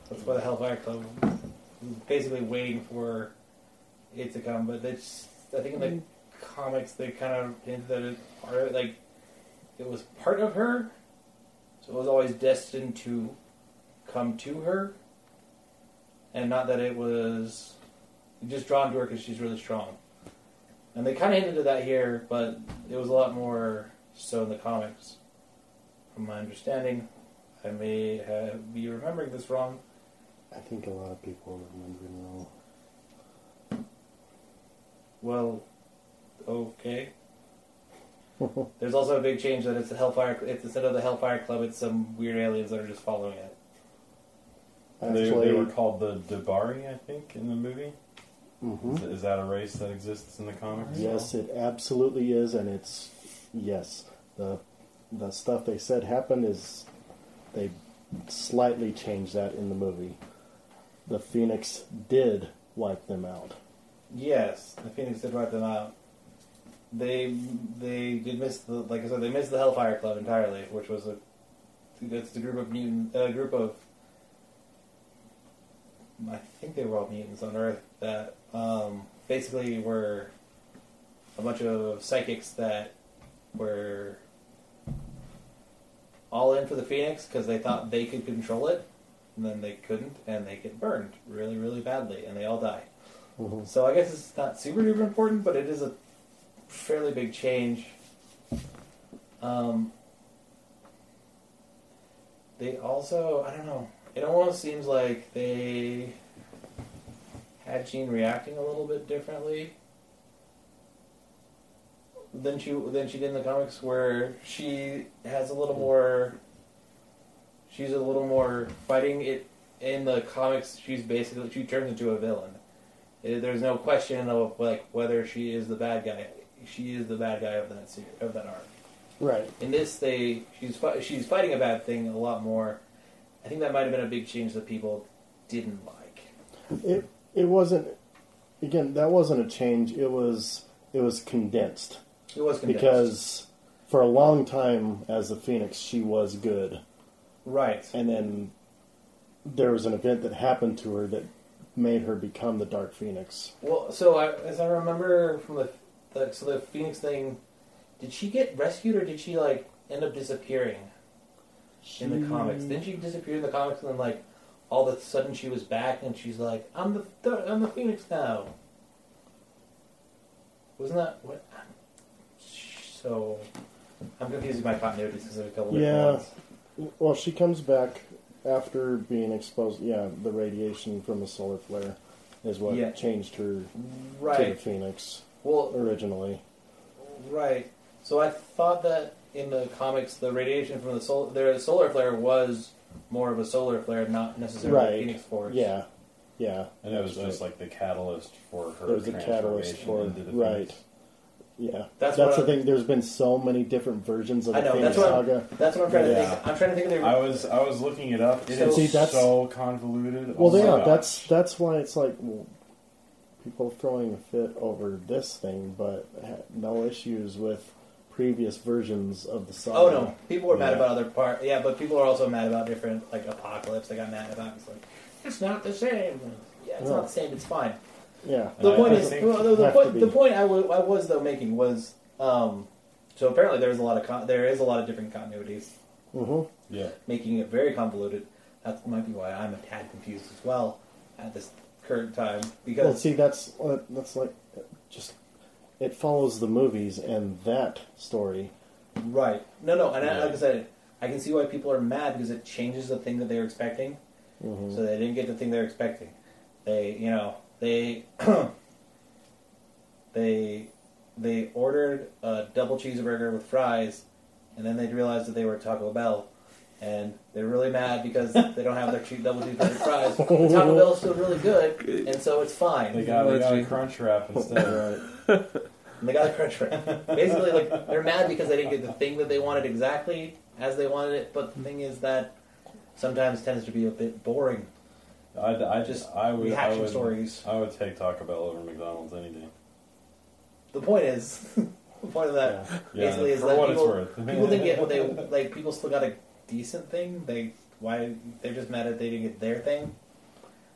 That's why the Hellfire Club was basically waiting for it to come, but they just, I think in the comics they kind of hinted that it part of it, like it was part of her, so it was always destined to come to her, and not that it was just drawn to her because she's really strong. And they kind of hinted at that here, but it was a lot more so in the comics. From my understanding, I may have, be remembering this wrong. I think a lot of people are remembering wrong. Well, okay. There's also a big change that it's a Hellfire. It's instead of the Hellfire Club, it's some weird aliens that are just following it. They, Actually, they were called the D'Bari, I think, in the movie. mhm. Is, is that a race that exists in the comics? Yes, it absolutely is, and it's yes. The the stuff they said happened is they slightly changed that in the movie. The Phoenix did wipe them out. Yes, the Phoenix did wipe them out. They they did miss the like I said they missed the Hellfire Club entirely, which was a that's the group of mutant a group of I think they were all mutants on Earth that um, basically were a bunch of psychics that were all in for the Phoenix because they thought they could control it, and then they couldn't, and they get burned really, really badly, and they all die. Mhm. So I guess it's not super duper important, but it is a fairly big change. Um, they also, I don't know, it almost seems like they had Jean reacting a little bit differently than she than she did in the comics, where she has a little more. She's a little more fighting it in the comics. She's basically she turns into a villain. Eh, There's no question of like whether she is the bad guy. She is the bad guy of that se- of that arc. Right. In this, they she's fi- she's fighting a bad thing a lot more. I think that might have been a big change that people didn't like. It it wasn't. Again, that wasn't a change. It was it was condensed It was condensed. because for a long time as the Phoenix, she was good, right, and then there was an event that happened to her that made her become the Dark Phoenix. Well, so I, as I remember from the, the so the Phoenix thing, did she get rescued or did she like end up disappearing in the comics? Didn't she disappear in the comics and then like all of a sudden she was back and she's like, I'm the th- I'm the Phoenix now. Wasn't that what? So I'm confusing my continuities because there's a couple Yeah. Well, she comes back after being exposed. Yeah, the radiation from the solar flare is what Yeah. changed her to the Phoenix Well, originally. Right. So I thought that in the comics, the radiation from the sol- their solar flare was more of a solar flare, not necessarily a Right. Phoenix Force. Yeah, yeah. And it was That's just right. like the catalyst for her It was the catalyst for- the right. Phoenix. Yeah, That's that's, the I- thing. There's been so many different versions of the I know. Phoenix That's what, I'm, Saga. that's what I'm trying to think. I'm trying to think of the. I was I was looking it up. It So- is See, that's- so convoluted. Well, oh my yeah, gosh. that's that's why it's like well, people throwing a fit over this thing, but had no issues with previous versions of the saga. oh no, people were mad Yeah. about other part. Yeah, but people are also mad about different like apocalypse. They got mad about. It's like it's not the same. Yeah, it's No. not the same. It's fine. Yeah, The I- point I is, think- well, the, the Have to point, be. the point I wa- I was though making was, um, so apparently there's a lot of con- there is a lot of different continuities. hmm yeah. making it very convoluted. That might be why I'm a tad confused as well at this current time because Well, see, that's uh, that's like just it follows the movies and that story. right. No no and I, like I said I can see why people are mad because it changes the thing that they were expecting hmm so they didn't get the thing they're expecting. They you know they they they ordered a double cheeseburger with fries and then they realized that they were Taco Bell and they're really mad because they don't have their cheap double cheeseburger fries. But Taco Bell is still really good, and so it's fine. They got, they got a crunch wrap instead. And they got a crunch wrap. Basically, like they're mad because they didn't get the thing that they wanted exactly as they wanted it. But the thing is that sometimes tends to be a bit boring. I, I Just just I would I Reaction would, stories. I would take Taco Bell over McDonald's any day. The point is, the point of that Yeah, basically is that people, worth. people didn't get what they like. People still got a decent thing. They why they're just mad that they didn't get their thing.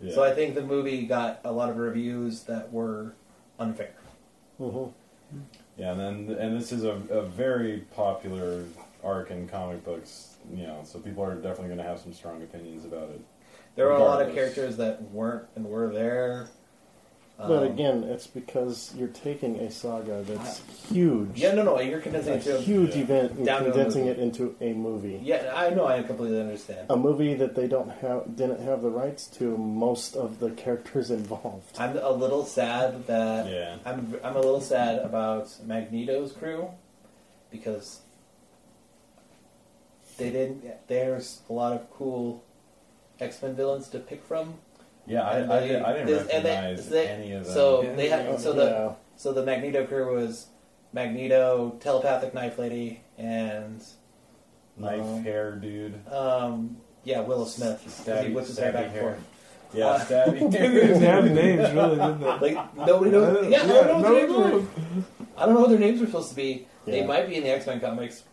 Yeah. So I think the movie got a lot of reviews that were unfair. hmm Yeah, and then and this is a, a very popular arc in comic books, you know, so people are definitely going to have some strong opinions about it. There are a lot of characters that weren't and were there. But Um, again, it's because you're taking a saga that's huge, yeah, no, no, you're condensing a it to a huge Yeah. event, and Down to a condensing it into a movie. Yeah, I know. I completely understand. A movie that they don't have, didn't have the rights to most of the characters involved. I'm a little sad that Yeah. I'm. I'm a little sad about Magneto's crew because they didn't. There's a lot of cool X Men villains to pick from. Yeah, I, And I, they- did, I didn't this- and they- recognize they- any of them. So Yeah. they had. So the yeah, so the Magneto crew was Magneto, telepathic knife lady, and Knife um, hair dude. um, yeah, Willow Smith. 'cause he Stabby, whips his hair back and forth. Yeah, Uh, stabby. They have names, really, did they? Like nobody knows. Yeah, nobody knows no their names were. I don't know what their names are supposed to be. They might be in the X Men comics.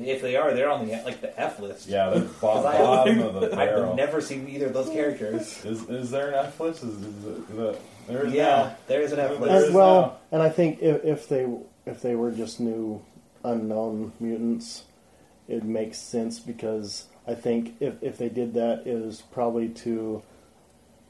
If they are, they're on the like the F list. yeah, the bo- 'Cause I- bottom of the barrel. I've never seen either of those characters. Is, is there an F list? Is, is, it- the, there is yeah, there is an F There list. is And, well, now. and I think if, if they if they were just new unknown mutants, it makes sense because I think if if they did that, it was probably to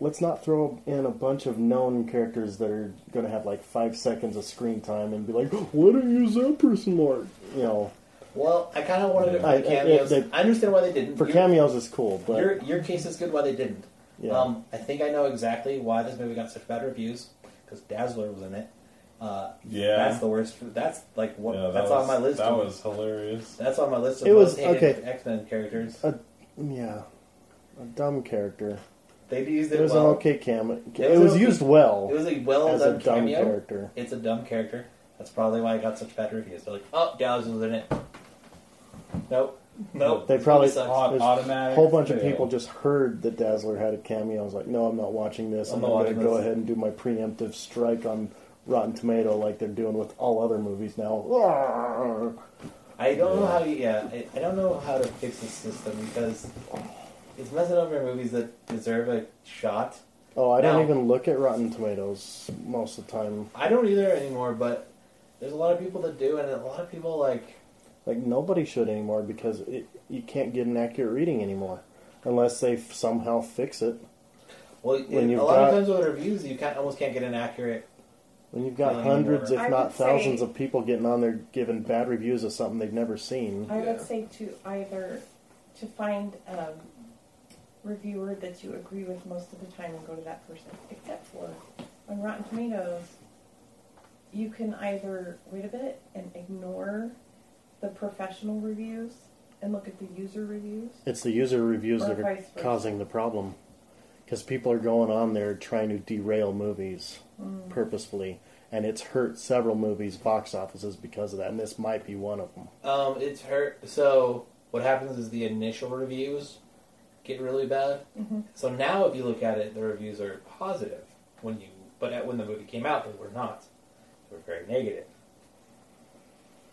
let's not throw in a bunch of known characters that are going to have like five seconds of screen time and be like, why don't you use that person more? You know, Well, I kind of wanted it for I- the I- cameos. they- I understand why they didn't. for Your- cameos is cool, but Your your case is good. Why they didn't? yeah, Um, I think I know exactly why this movie got such bad reviews because Dazzler was in it. Uh, Yeah. that's the worst. That's like what. yeah, that that's was, on my list. That of, was hilarious. That's on my list of It was- okay. X Men characters. yeah, a dumb character. They used it, It was well. an okay cam. It, was was an okay- used well It was a well as a done dumb cameo. character. It's a dumb character. That's probably why it got such bad reviews. They're like, oh, Dazzler was in it. Nope. Nope. They probably movie sucks. There's automatic a whole bunch of people just heard that Dazzler had a cameo. I was like, no, I'm not watching this. I'm I'm, going to go this. ahead and do my preemptive strike on Rotten Tomato like they're doing with all other movies now. I don't know how. You, yeah, I, I don't know how to fix this system because it's messing up your movies that deserve a shot. Oh, I don't even look at Rotten Tomatoes most of the time. I don't either anymore, but there's a lot of people that do, and a lot of people like. Like nobody should anymore because it, you can't get an accurate reading anymore unless they f- somehow fix it. Well, When it- a lot of times with reviews, you can't almost can't get an accurate. When you've got Yeah, hundreds, if I not would say- thousands, of people getting on there giving bad reviews of something they've never seen. I Yeah. would say to either to find a reviewer that you agree with most of the time and go to that person. Except for on Rotten Tomatoes, you can either wait a bit and ignore the professional reviews and look at the user reviews. It's the user reviews Or that are vice versa. causing the problem. Because people are going on there trying to derail movies Mm. purposefully, and it's hurt several movies' box offices because of that. And this might be one of them. Um, it's hurt. So what happens is the initial reviews get really bad. Mhm. So now, if you look at it, the reviews are positive. When you, but at, when the movie came out, they were not. They were very negative.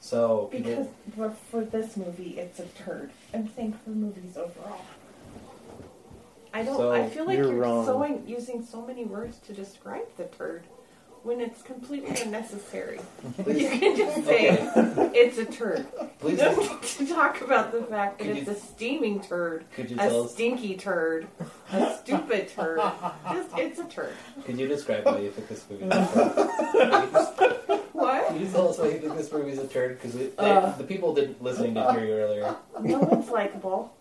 So people- Because for, for this movie, it's a turd. I'm saying for movies overall. I don't. So, I feel like you're you're, wrong. sewing, using so many words to describe the turd when it's completely unnecessary. you can just say it's a turd. please, No need to talk about the fact that Could it's you- a steaming turd, could you tell a us? stinky turd, a stupid turd. Just it's a turd. Could you describe why you think this movie? is a turd? What? You tell us why you think this movie is a turd? Because Uh. the people didn't listening didn't hear you earlier. No one's likable.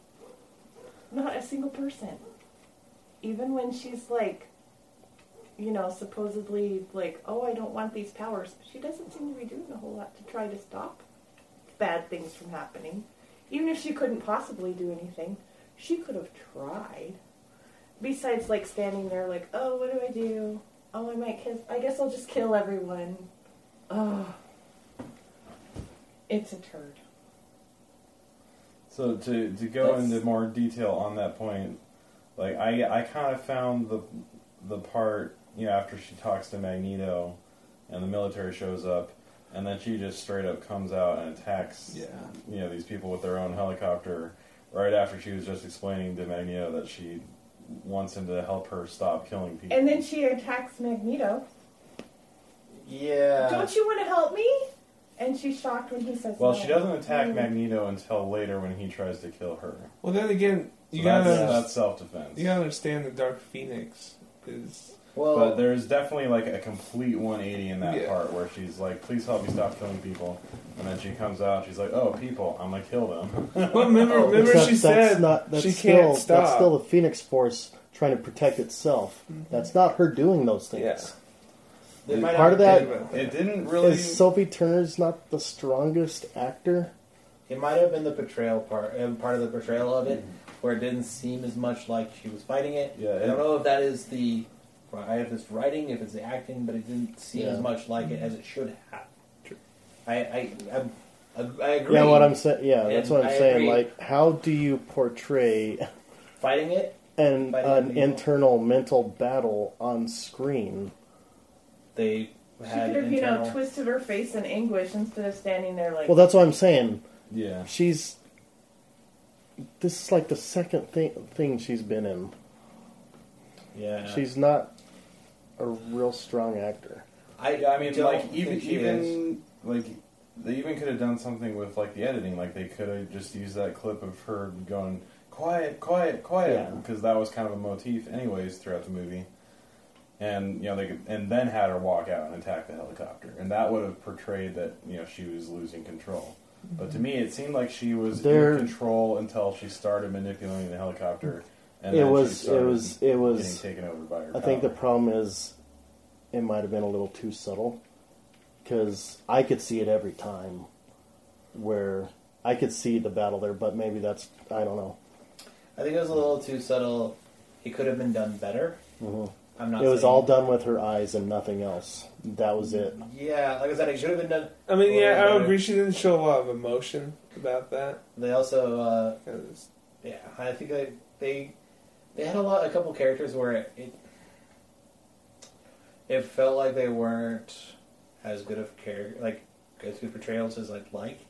Not a single person. Even when she's like, you know, supposedly like, oh, I don't want these powers, she doesn't seem to be doing a whole lot to try to stop bad things from happening. Even if she couldn't possibly do anything, she could have tried. Besides, like standing there, like, oh, what do I do? Oh, I might kiss. I guess I'll just kill everyone. Oh, it's a turd. So to to go Let's- into more detail on that point, like I I kind of found the the part you know after she talks to Magneto, and the military shows up, and then she just straight up comes out and attacks Yeah. you know these people with their own helicopter right after she was just explaining to Magneto that she wants him to help her stop killing people. And then she attacks Magneto. Yeah. Don't you want to help me? And she's shocked when he says well, no. she doesn't attack Mm. Magneto until later when he tries to kill her. Well, then again, So you that's, gotta that's self defense. you gotta understand the Dark Phoenix is Well, But there's definitely like a complete 180 in that Yeah. part where she's like, "Please help me stop killing people," and then she comes out, she's like, "Oh, people, I'm gonna kill them." Well, remember, Oh, remember Except she said not, that's she still, can't stop. That's still the Phoenix Force trying to protect itself. That's not her doing those things. Yeah. They might part of that- been, it didn't really. Is Sophie Turner's not the strongest actor? It might have been the portrayal part, uh, part of the portrayal of it, where it didn't seem as much like she was fighting it. Yeah, I don't know if that is the, I have this writing, if it's the acting, but it didn't seem Yeah. as much like it as it should have. I, I, I, I agree. Yeah, what I'm saying. Yeah, that's what I'm I saying. agree. Like, how do you portray fighting it. and an people. internal mental battle on screen? They She could have, you know, twisted her face in anguish instead of standing there like. Well, that's what I'm saying. yeah, She's. This is like the second thing thing she's been in. yeah, She's not a real strong actor. I. I mean, don't like even think she is. even like they even could have done something with like the editing. Like they could have just used that clip of her going quiet, quiet, quiet, Yeah. because that was kind of a motif, anyways, throughout the movie. And you know they could, and then had her walk out and attack the helicopter, and that would have portrayed that you know she was losing control. But to mm-hmm. me, it seemed like she was There- in control until she started manipulating the helicopter. And it then she was. It started was. It getting was. taken over by her. I think the power. problem is, it might have been a little too subtle, because I could see it every time, where I could see the battle there, but maybe that's I don't know. I think it was a little too subtle. It could have been done better. Mm-hmm. I'm not. It was all done with her eyes and nothing else. That was it. Yeah, like I said, it should have been done. I mean, yeah, I agree. She didn't show a lot of emotion about that. They also, uh, 'cause- yeah, I think they they they had a lot, a couple characters where it it, it felt like they weren't as good of character, like as good portrayals as I'd like,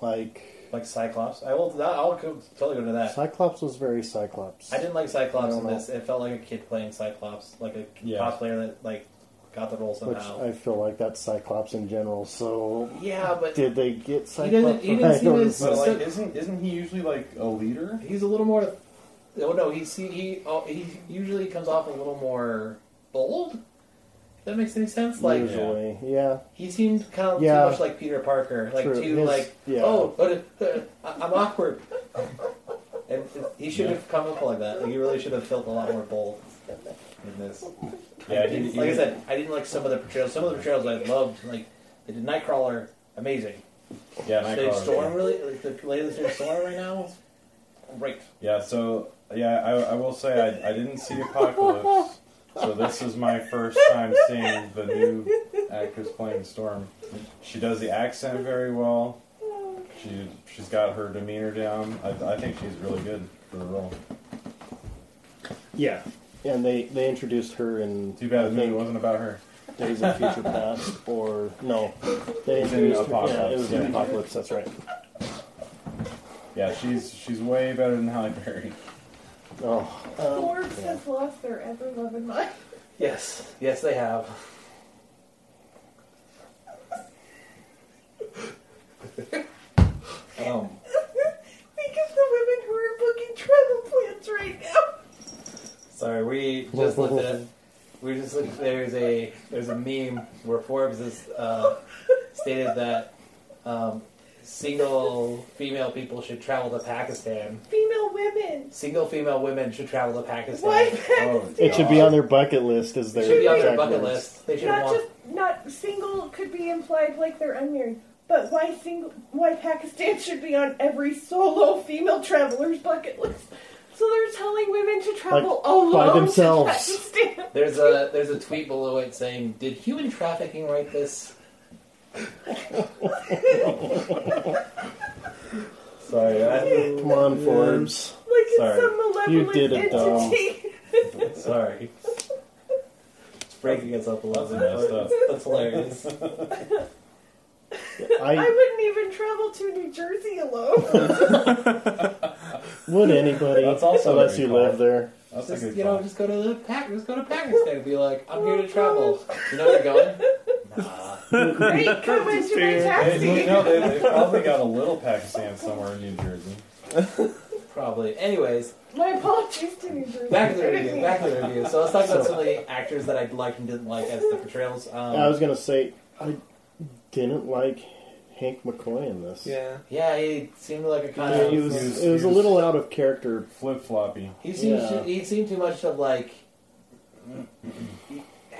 Like like Cyclops. I will, I'll go, totally go into that. Cyclops was very Cyclops. I didn't like Cyclops don't in know. this. It felt like a kid playing Cyclops, like a Yeah. cosplayer that like got the role somehow. which. I feel like that's Cyclops in general. So yeah, but did they get He Cyclops? doesn't- he didn't right? seem But like, isn't isn't he usually like a leader? he's a little more. Oh no, he's he he, oh, he usually comes off a little more bold. If that makes any sense? Like usually, yeah. he seemed kind of Yeah. too much like Peter Parker, like True. too His- like yeah. oh, I'm awkward. and he should have come up like that. Like, he really should have felt a lot more bold in this. Yeah, I he- didn't- like I said, I didn't like some of the portrayals. Some of the portrayals I loved. Like they did Nightcrawler, amazing. Yeah, The Nightcrawler. Storm really, like the latest in Storm right now, is great. Yeah, so yeah, I, I will say I, I didn't see Apocalypse, so this is my first time seeing the new actress playing Storm. She does the accent very well. She she's got her demeanor down. I, I think she's really good for the role. Yeah. And they, they introduced her in Too bad the movie wasn't about her. Days of Future Past or no. They It's in introduced her, yeah, it Apocalypse, was in. Apocalypse, that's right. Yeah, she's she's way better than Halle Berry. Oh. Um, Forbes yeah. has lost their ever loving mind. Yes, yes, they have. um, Think of the women who are booking travel plans right now. sorry, we just looked at. We just looked. There's a there's a meme where Forbes has uh, stated that um, single female people should travel to Pakistan. Female women. Single female women should travel to Pakistan. Why Oh, Pakistan? It should be on their bucket list as They their should be on their bucket words. list. They should Not want. just not single could be implied like they're unmarried. But why single? Why Pakistan should be on every solo female traveler's bucket list? So they're telling women to travel Like, alone by themselves. to Pakistan. There's a there's a tweet below it saying, "Did human trafficking write this?" Sorry, I, Come on, Forbes. Like it's Sorry. some malevolent You did it, Dom. entity. sorry. It's breaking us up a little That's bit. messed up. That's hilarious. I I wouldn't even travel to New Jersey alone. would anybody That's also unless very you cool. live there. That's a Just good you know, call. just go to the Pac- just go to Pakistan and be like, I'm here to travel. You know where you're going? Nah. Great, come into my They, taxi. you know, they, they probably got a little Pakistan somewhere in New Jersey. Probably. Anyways, My apologies to New Jersey. back to the review. Back to the review. So let's talk about some of the actors that I liked and didn't like as the portrayals. Um, I was gonna say I didn't like Hank McCoy in this. Yeah. yeah, he seemed like a kind Yeah, of. he was, he was- it was he a was- little out of character. Flip floppy. He seemed Yeah. he seemed too much of like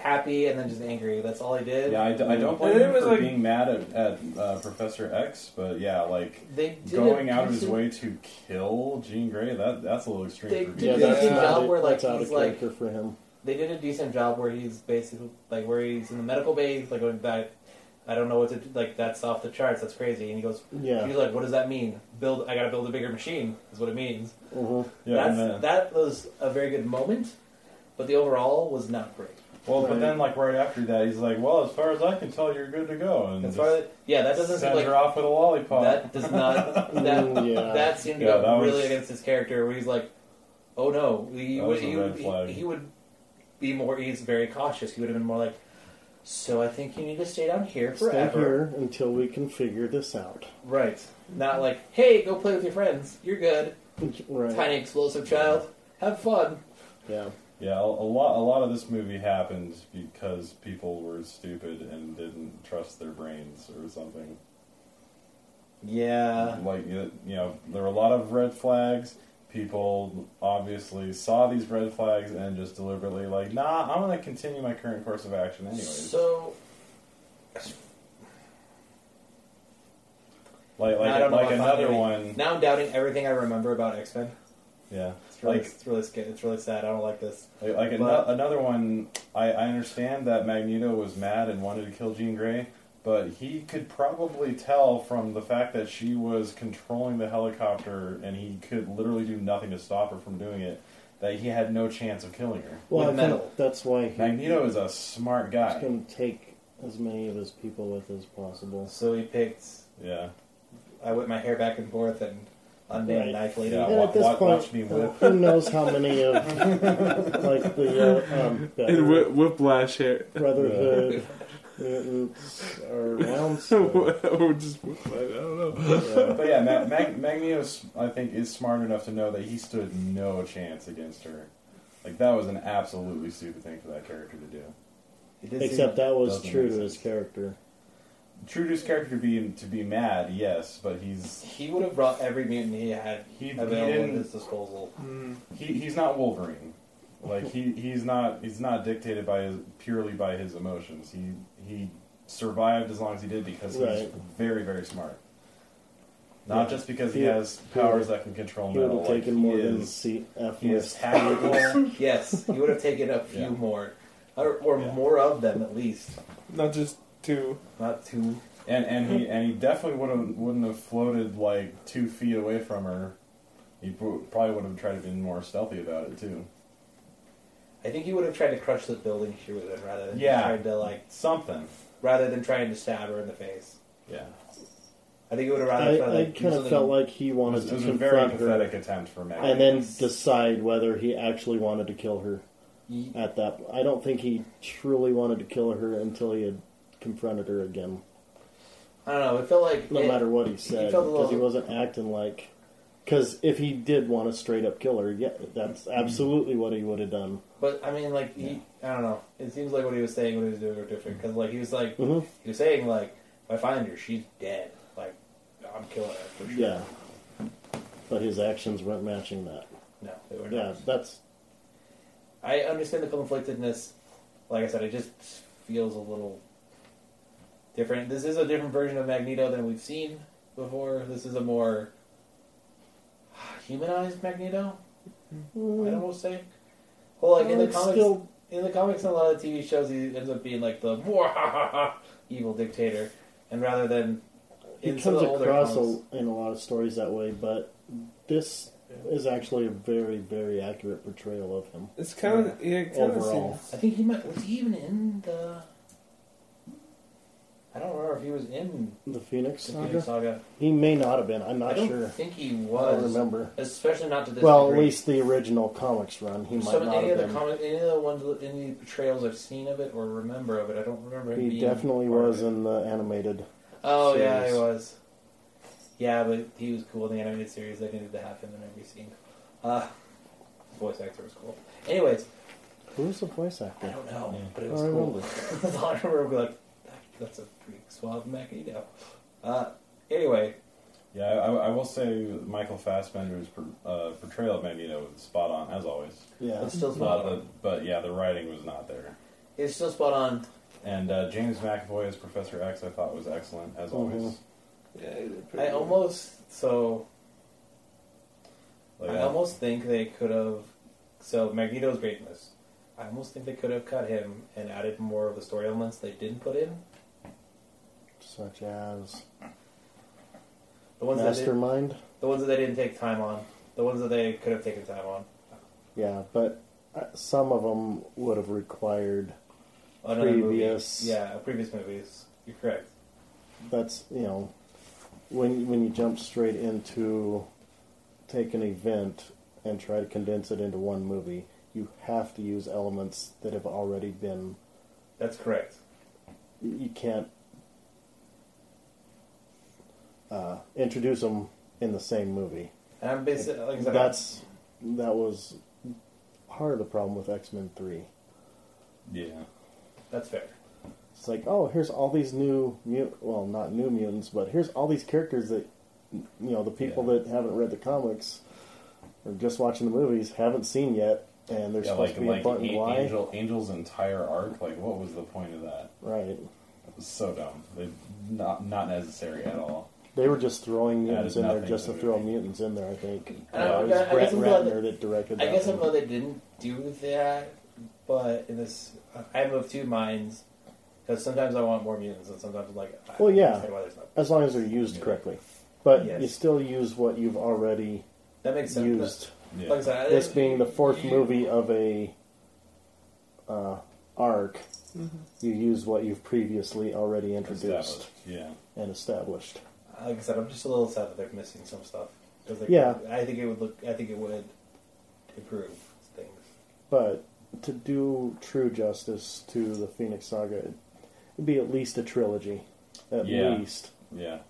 happy and then just angry. That's all he did. Yeah, I, d- I don't And blame it him was for like- being mad at, at uh, Professor X, but yeah, like They did going a out of his decent- way to kill Jean Grey, that that's a little extreme They for did me. Yeah, a that's decent not job it- where, like, that's out of he's, like- character for him. They did a decent job where he's basically like where he's in the medical bay, like going back. I don't know what to do. Like that's off the charts. That's crazy. And he goes, Yeah. he's like, what does that mean? Build. I got to build a bigger machine. Is what it means. hmm Yeah, That's, then- that was a very good moment, but the overall was not great. Well, but then like right after that, he's like, "Well, as far as I can tell, you're good to go," and As just far as, yeah, that doesn't seem sends like her off with a lollipop. that does not that Mm, yeah. that seemed to Yeah, go that really was- against his character. Where he's like, oh no, he That would was a he, red would flag. he, he would be more. He's very cautious. He would have been more like, So I think you need to stay down here Stay forever. here until we can figure this out. Right. Not like, hey, go play with your friends. You're good. Right. Tiny explosive child. Have fun. Yeah. Yeah, a, a lot. A lot of this movie happened because people were stupid and didn't trust their brains or something. Yeah. Like you know, there were a lot of red flags. People obviously saw these red flags and just deliberately like, nah, I'm gonna continue my current course of action anyways. So like like I don't know like another one. now I'm doubting everything I remember about X Men. Yeah, It's really, Like- it's really scary. It's really sad. I don't like this. like, like ano- But- another one. I, I understand that Magneto was mad and wanted to kill Jean Grey, but he could probably tell from the fact that she was controlling the helicopter and he could literally do nothing to stop her from doing it. That he had no chance of killing her. Well, With I think metal. that's why he, Magneto is a smart guy. he's going to take as many of his people with as possible. So he picked. Yeah. I whip my hair back and forth and unnamed Right. knife lady. Yeah. And wa- at this wa- point, watch me uh, whip. who knows how many of like the uh, um, And better whi- whiplash hair. Brotherhood mutants are around. So, or just whiplash. I don't know. yeah. But yeah, Ma- Mag- Magneto, I think, is smart enough to know that he stood no chance against her. Like that was an absolutely stupid thing for that character to do. He did Except seem- that was Doesn't true make to his character. True to his character to be to be mad, yes, but he's he would have brought every mutant he had He- he available at didn't- his disposal. Mm. he, he's not Wolverine. Like he, he's not he's not dictated by his purely by his emotions. He he survived as long as he did because he's Right. very very smart. Not Yeah. just because he, He- has powers would- that can control He would metal. have like, taken he more than is, C F he is list. tactical. yes, he would have taken a few Yeah. more, or, or Yeah. more of them at least. Not just two. Not two. And and he and he definitely would have wouldn't have floated like two feet away from her. He probably would have tried to be more stealthy about it too. I think he would have tried to crush the building she was in rather than Yeah. trying to like Something. rather than trying to stab her in the face. Yeah. I think he would have rather I, tried to I like, do kind of felt like he It wanted was, it to was a very confront her pathetic attempt for Magneto. and then decide whether he actually wanted to kill her Ye- at that. I don't think he truly wanted to kill her until he had confronted her again. I don't know. It felt like No it- matter what he said, because he wasn't acting like. Because if he did want to straight up kill her, yeah, that's absolutely what he would have done. But I mean, like he, I don't know. It seems like what he was saying, what he was doing, were different. Because like he was like, hmm he was saying like, if I find her, she's dead. Like, I'm killing her for sure. Yeah, but his actions weren't matching that. No, they were Yeah, that's I understand the conflictedness. Like I said, it just feels a little different. This is a different version of Magneto than we've seen before. This is a more humanized Magneto. I'd almost mm-hmm. say. Well, like in the comics, still in the comics and a lot of TV shows, he ends up being like the evil dictator, and rather than he comes the across comics- a, in a lot of stories that way, but this is actually a very, very accurate portrayal of him. It's kind of yeah. It kind of Overall. seems. I think he might was he even in the. I don't remember if he was in The Phoenix the Saga. Phoenix Saga. He may not have been. I'm not sure. I not don't sure. think he was. I don't remember. Especially not to this Well, at degree. least the original comics run, he might Some, not any have of the been. comic, any of the ones, any portrayals I've seen of it or remember of it, I don't remember. Him He being definitely part of was it. in the animated. Oh yeah, he series. was. Yeah, but he was cool in the animated series. I needed to have him in every scene. Uh, voice actor was cool. Anyways, Who was the voice actor? I actor? don't know, but it was don't cool. remember. That's all I remember. Like, that's a pretty suave Magneto. Uh, anyway, Yeah, I, I will say Michael Fassbender's per, uh, portrayal of Magneto was spot on as always. Yeah. it's still spot on. the, but yeah, the writing was not there. It's still spot on. And uh, James McAvoy as Professor X, I thought was excellent as always. Mhm. Yeah, he did pretty I good. almost so Like, I uh, almost think they could have. So Magneto's greatness. I almost think they could have cut him and added more of the story elements they didn't put in. Such as The ones that did, Mastermind. the ones that they didn't take time on. The ones that they could have taken time on. Yeah, but uh, some of them would have required. Another Previous- movie. Yeah, previous movies. You're correct. That's you know, when when you jump straight into take an event and try to condense it into one movie, you have to use elements that have already been That's correct. you can't uh, introduce them in the same movie. And I'm basically like I said, That's that was part of the problem with X Men Three. Yeah. that's fair. It's like, oh, here's all these new mut well, not new mutants, but here's all these characters that you know the people Yeah. that haven't read the comics or just watching the movies haven't seen yet, and they're Yeah, supposed like to be like important. An- Why? Angel Angel's entire arc. Like, what was the point of that? Right. It was so dumb. They, not not necessary at all. They were just throwing mutants in there nothing just to to throw movie. mutants in there. I think. And Uh, I- it was I Brett guess I'm glad Ratner that- that directed I that. guess I'm one. glad they didn't do that, but in this, I'm of two minds because sometimes I want more mutants, and sometimes I'm like, I Well, yeah. understand why there's not. As long as they're used Yeah. correctly, but Yes. you still use what you've already That makes sense. used. Yeah. Like I said, I This being the fourth you- movie of a uh, arc, Mm-hmm. you use what you've previously already introduced Established. Yeah. and established. Like I said, I'm just a little sad that they're missing some stuff. 'Cause they- Yeah. I think it would look. I think it would improve things. But to do true justice to the Phoenix Saga, it'd be at least a trilogy, at Yeah. least. Yeah.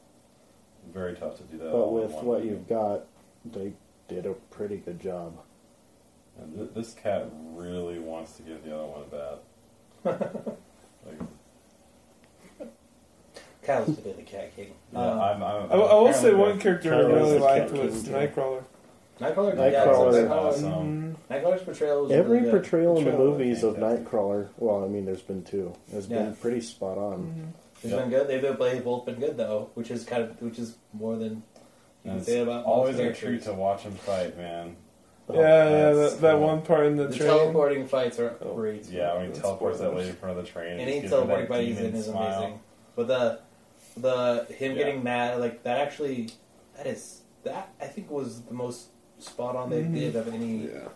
Very tough to do that. But all in with one what movie. you've got, they did a pretty good job. And th- this cat really wants to give the other one a bath. like, Kyle's today the Cat King. yeah, Um, I'm, I'm, I, I will say one character I Kylo really is liked Cat was King, too. Nightcrawler. Nightcrawler. Nightcrawler. Yeah, so Nightcrawler- Awesome. Nightcrawler's portrayal was Every really good. portrayal in the Portrayal was movies of fantastic. Nightcrawler, well, I mean, there's been two, has Yeah. been pretty spot on. It's Yep. been good. They've been, they've both been good though, which is kind of which is more than you And can it's say about always most a characters. treat to watch him fight, man. Oh, yeah, yeah, that's that, that cool. one part in the, The train. teleporting fights are Oh. great. Yeah, when he That's teleports that lady in front of the train. and Any just gives her teleporting that fight he's in demon is smile. amazing. But the the him Yeah. getting mad like that actually that is that I think was the most spot on they Mhm. did of any Yeah.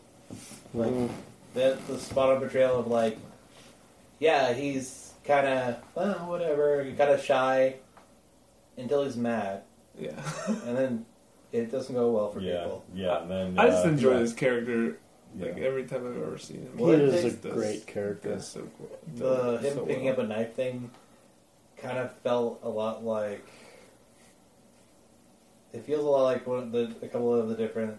like Mhm. the the spot on portrayal of like yeah he's kind of well whatever he's kind of shy until he's mad Yeah. and then it doesn't go well for Yeah, people. yeah. And then I just uh, enjoy yeah. this character like yeah. every time I've ever seen him. Well, he it is a takes this- great character. So cool. The Does him so picking well. up a knife thing kind of felt a lot like it feels a lot like one of the a couple of the different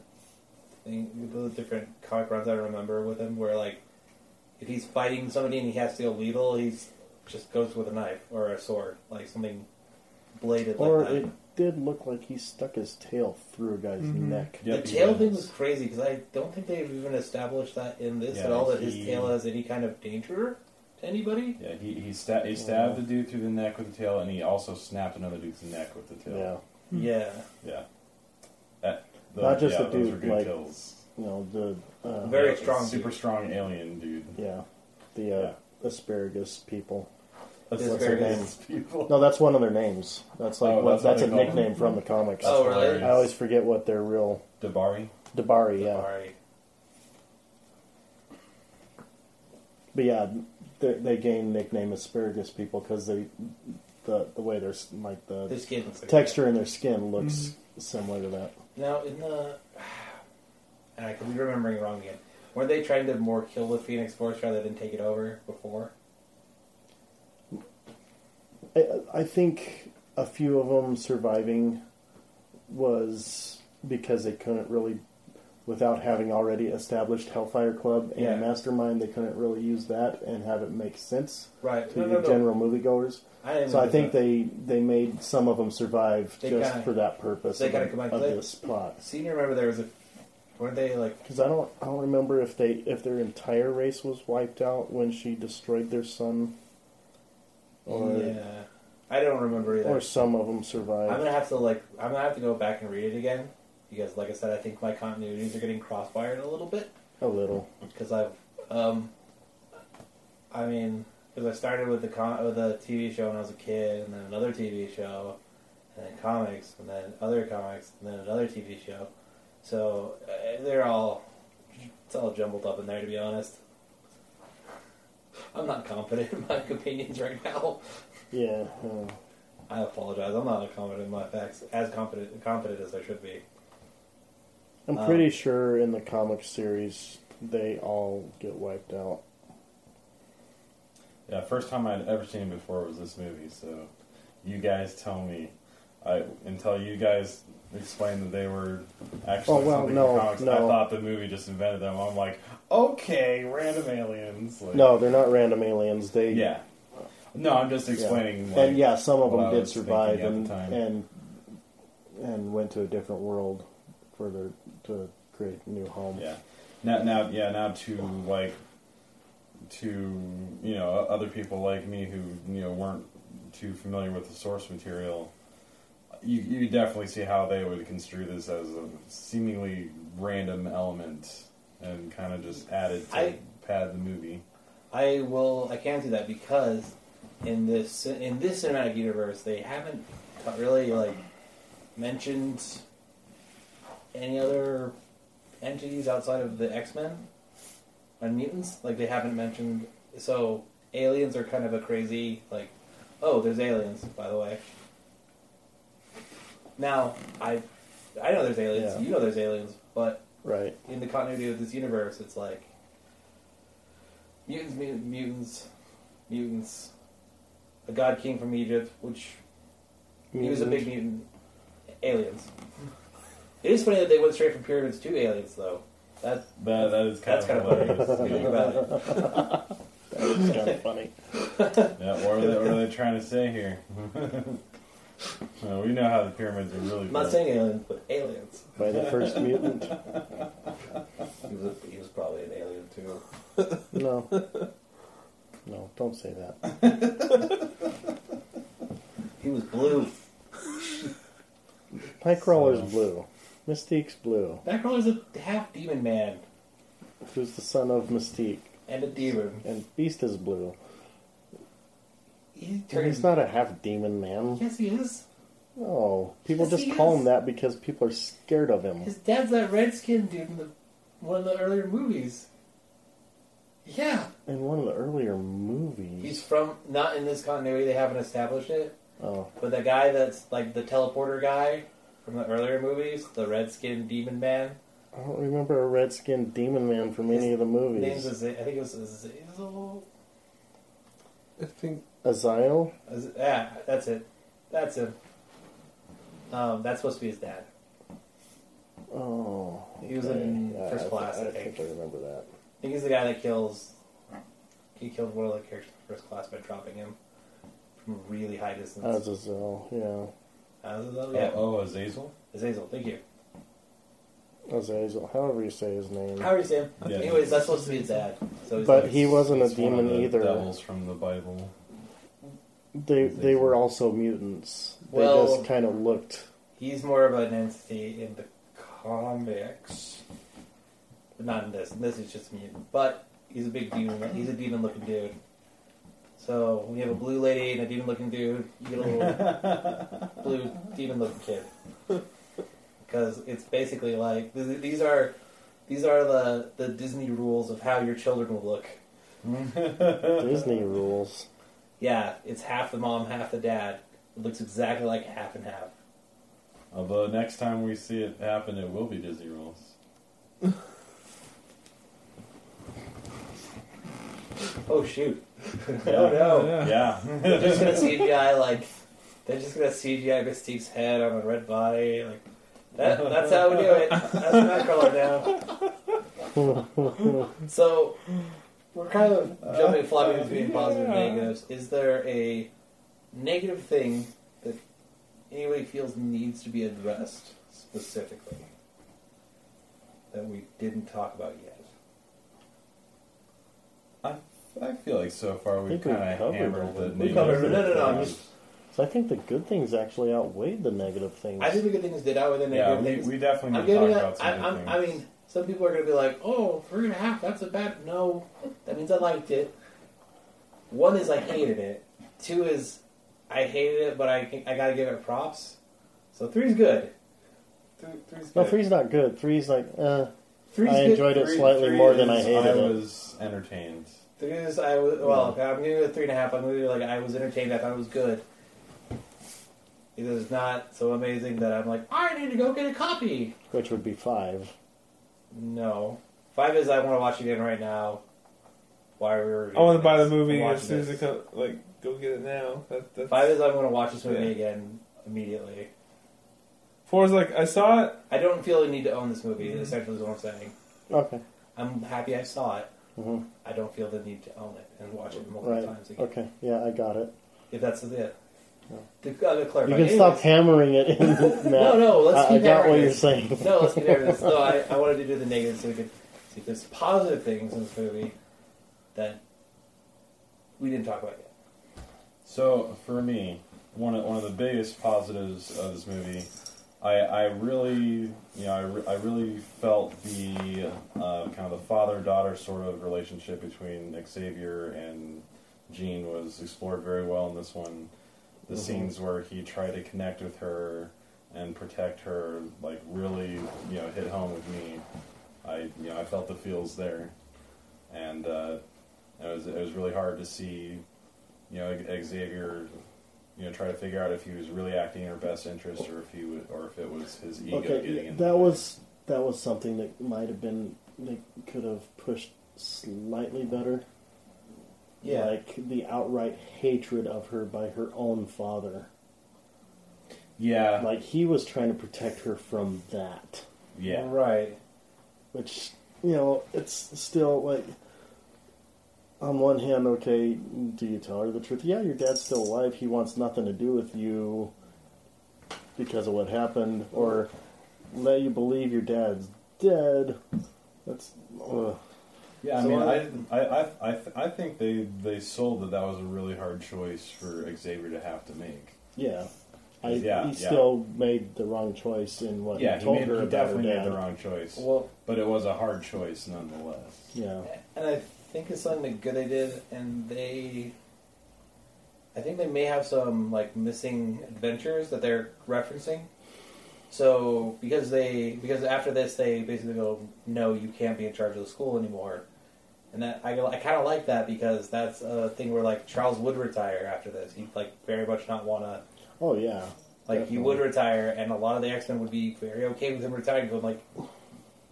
thing, the different comic runs I remember with him, where like if he's fighting somebody and he has to go lethal, he's just goes with a knife or a sword, like something bladed Or like that. it did look like he stuck his tail through a guy's Mhm. neck. Yep, the tail thing was crazy because I don't think they've even established that in this Yeah, at all. That he- his tail has any kind of danger to anybody. Yeah, he he, sta- he stabbed the dude through the neck with the tail, and he also snapped another dude's neck with the tail. Yeah. Yeah, yeah. That, those, Not just yeah, the those dude, were good like- kills. You know, the. Uh, Very Yeah, strong super strong alien dude. Yeah. The uh, asparagus people. That's What's their asparagus people. No, that's one of their names. That's like Oh, what, that's what that's, they a call them? nickname from the comics. Oh, really? I always forget what their real D'Bari. D'Bari. Yeah, Sorry. but yeah, they, they gain nickname asparagus people because they the the way they're like the Their skin looks like texture in their skin looks mm-hmm. similar to that. Now, in the. And I could be remembering wrong again. Weren't they trying to more kill the Phoenix Force rather than take it over before? I, I think a few of them surviving was because they couldn't really, without having already established Hellfire Club and Yeah. Mastermind, they couldn't really use that and have it make sense Right. to No, no, no. general moviegoers. I So I think that. they they made some of them survive They just kinda- for that purpose they of, combined- of they- this plot. To remember there was a. Weren't they like. Because I don't I don't remember if they if their entire race was wiped out when she destroyed their son, or yeah. I don't remember either. or some of them survived. I'm gonna have to like. I'm gonna have to go back and read it again because, like I said, I think my continuities are getting crossfired a little bit. a little. because I've, um, I mean, because I started with the con- with the TV show when I was a kid, and then another TV show, and then comics, and then other comics, and then another TV show. So uh, they're all, it's all jumbled up in there. To be honest, I'm not confident in my opinions right now. Yeah. uh, I apologize. I'm not confident in my facts as confident confident as I should be. I'm Um, pretty sure in the comic series they all get wiped out. Yeah, first time I'd ever seen it before was this movie. So, you guys tell me. I until you guys explained that they were actually Oh, well, no, comics. I thought the movie just invented them. I'm like, okay, random aliens. Like, No, they're not random aliens. They yeah. No, I'm just yeah. explaining. Like, and yeah, some of them did survive and the and and went to a different world for their to create a new home. Yeah. Now, now, yeah, now to like to you know other people like me who you know weren't too familiar with the source material. You you definitely see how they would construe this as a seemingly random element and kind of just added to I- pad the movie. I will. I can't do that because in this in this cinematic universe, they haven't really like mentioned any other entities outside of the X Men and mutants. Like they haven't mentioned. So aliens are kind of a crazy like. Oh, there's aliens. By the way. Now I, I know there's aliens. Yeah. You know there's aliens, but Right. in the continuity of this universe, it's like mutants, mut- mutants, mutants. A god king from Egypt, which he was a big mutant. Aliens. It is funny that they went straight from pyramids to aliens, though. That That that is kind that's of kind of funny. hilarious. if you think about it. That is kind of funny. yeah, what are, they, what are they trying to say here? Well, we know how the pyramids are really. I'm not saying aliens, but aliens. By the first mutant. He was, a, he was probably an alien too. No. No, don't say that. He was blue. Nightcrawler's So- blue. Mystique's blue. Nightcrawler's a half demon man Who's the son of Mystique. and a demon. And Beast is blue. He turns. he's not a half demon man. Yes, he is. No. People Yes, just call is. him that because people are scared of him. His dad's that red skinned dude in the, one of the earlier movies. Yeah. In one of the earlier movies. He's from, not in this continuity, they haven't established it, Oh. but the guy that's like the teleporter guy from the earlier movies, the red skinned demon man, I don't remember a red skinned demon man from any of the name's movies. Aza- I think it was Azazel. I think Aziel? Az- Yeah, that's it. That's him. Um, that's supposed to be his dad. Oh. He was okay. in Yeah, First I, Class, I, I think. think I remember that. I think he's the guy that kills. He killed one of the characters in first class by dropping him from a really high distance. Azazel, yeah. Azazel? Oh, Yeah. oh, Azazel. Azazel, thank you. Azazel, however you say his name. How are you, Sam? Yeah. Anyways, that's supposed to be his dad. So But like, he wasn't a It's one of demon the either. Devils from the Bible. They they were also mutants. They Well- just kind of looked. he's more of an entity in the comics. But not in this. In this, is just a mutant. But he's a big demon. He's a demon looking dude. So when you have a blue lady and a demon looking dude, you get a little blue demon looking kid. Because it's basically like th- these are these are the, the Disney rules of how your children will look. Disney rules. Yeah, it's half the mom, half the dad. It looks exactly like half and half. Although next time we see it happen, it will be Disney rules. Oh shoot! Yeah. oh no! yeah. Yeah. They're just gonna CGI like they're just gonna CGI Mystique's head on a red body. Like that, that's how we do it. That's Nightcrawler now. So we're kind of uh, jumping, flopping uh, between positive and negatives. Is there a negative thing that anybody feels needs to be addressed specifically that we didn't talk about yet? I feel like so far we've kind of covered hammered the it. We covered it. negative No, no, no, I'm just- So I think the good things actually outweighed the negative things. I think the good things did outweigh the Yeah, negative we, things. we definitely I'm need to giving talk that. about some I, of the I'm, things. I mean, some people are going to be like, "Oh, three and a half. That's a bad." No, that means I liked it. One is I hated it. Two is I hated it, but I I got to give it props. So three's good. Three, three's good. no, three's not good. Three's like, uh, Three's I good. enjoyed it Three- slightly three more than I is hated I it. was entertained. Three is I was well. I'm giving it a three and a half. I'm giving it like I was entertained. I thought it was good. It is not so amazing that I'm like I need to go get a copy. which would be five. No. Five is I want to watch it again right now. why we were. I want to buy the movie as soon as it comes. Like, go get it now. That, that's, Five is I'm going to watch this movie Yeah. again immediately. Four is like I saw it. I don't feel the need to own this movie. Mhm. Essentially, is what I'm saying. Okay. I'm happy I saw it. Hmm I don't feel the need to own it and watch it multiple Right. times again. Okay. Yeah, I got it. If that's it. Yeah. To, uh, to You clarify. can stop hammering it in, Matt. No, no, let's I, I got what you're saying. No, let's keep this. No, I, I wanted to do the negatives so we could see if there's positive things in this movie that we didn't talk about yet. So for me, one of, one of the biggest positives of this movie, I, I really, you know, I, re- I really felt the uh, kind of the father daughter sort of relationship between Xavier and Jean was explored very well in this one. The Mhm. scenes where he tried to connect with her and protect her, like really, you know, hit home with me. I, you know, I felt the feels there, and uh, it was it was really hard to see you know, Xavier, you know, try to figure out if he was really acting in her best interest or if he would, or if it was his ego Okay, getting yeah, in. the that way. was that was something that might have been they could have pushed slightly better. Yeah. like the outright hatred of her by her own father. yeah, Like he was trying to protect her from that, yeah, Right. which you know it's still like. On one hand, okay, do you tell her the truth? Yeah, your dad's still alive. He wants nothing to do with you because of what happened, or let you believe your dad's dead. That's uh, yeah. I So mean, I- I, I, I, I, think they they sold that that was a really hard choice for Xavier to have to make. yeah. I, Yeah, he yeah. still made the wrong choice in what yeah, he he, told made, her he definitely made the wrong choice, Well, but it was a hard choice nonetheless. Yeah, and I think it's something good they did, and they. I think they may have some like missing adventures that they're referencing. So because they because after this they basically go no you can't be in charge of the school anymore, and that I I kind of like that because that's a thing where like Charles would retire after this he'd like very much not want to oh yeah, Like he would retire, and a lot of the X Men would be very okay with him retiring. Going like,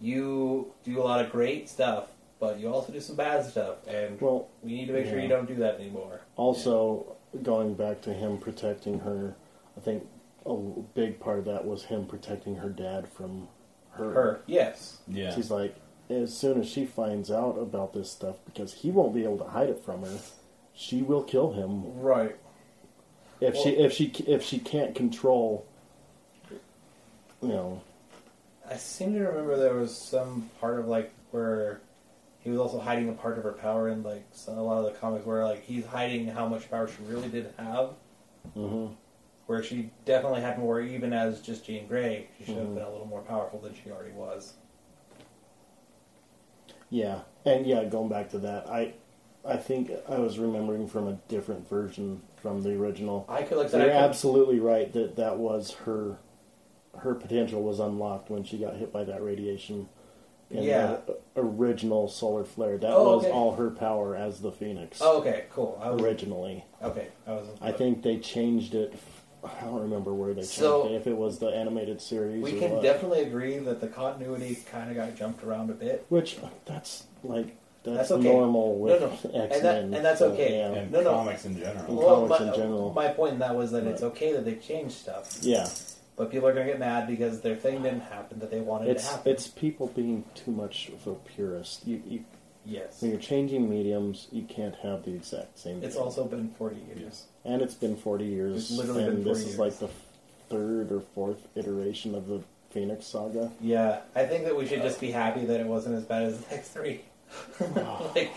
you do a lot of great stuff, but you also do some bad stuff, and Well, we need to make sure you don't do that anymore. Also, going back to him protecting her, I think a big part of that was him protecting her dad from her. Her, yes, Yeah, She's like, as soon as she finds out about this stuff, because he won't be able to hide it from her, she will kill him right. if she if she if she can't control. You know, I seem to remember there was some part of like where he was also hiding a part of her power in like a lot of the comics where like he's hiding how much power she really did have. hmm Where she definitely had more, even as just Jean Grey, she should have Mhm. been a little more powerful than she already was. yeah, and yeah, going back to that, I I think I was remembering from a different version from the original. I could like You're could- absolutely right that that was her. Her potential was unlocked when she got hit by that radiation. In Yeah. the original solar flare. That Oh, was okay. all her power as the Phoenix. Oh, okay, cool. I was, originally, okay, I was. I think they changed it. I don't remember where they changed So- it. If it was the animated series, we or can what. definitely agree that the continuity kind of got jumped around a bit. Which that's like that's, That's okay. normal with No, no. X And that- and that's okay. Yeah. and No, no. comics in general. In Well, comics my, in general. my point in that was that it's okay that they changed stuff, yeah, but people are going to get mad because their thing didn't happen that they wanted it's to happen. it's people being too much of a purist. You, you yes. when you're changing mediums, you can't have the exact same. It's thing. also been forty years. and it's been 40 years. It's literally and been this 40 is like the third or fourth iteration of the Phoenix saga. Yeah, I think that we should just be happy that it wasn't as bad as the X three. Ah. like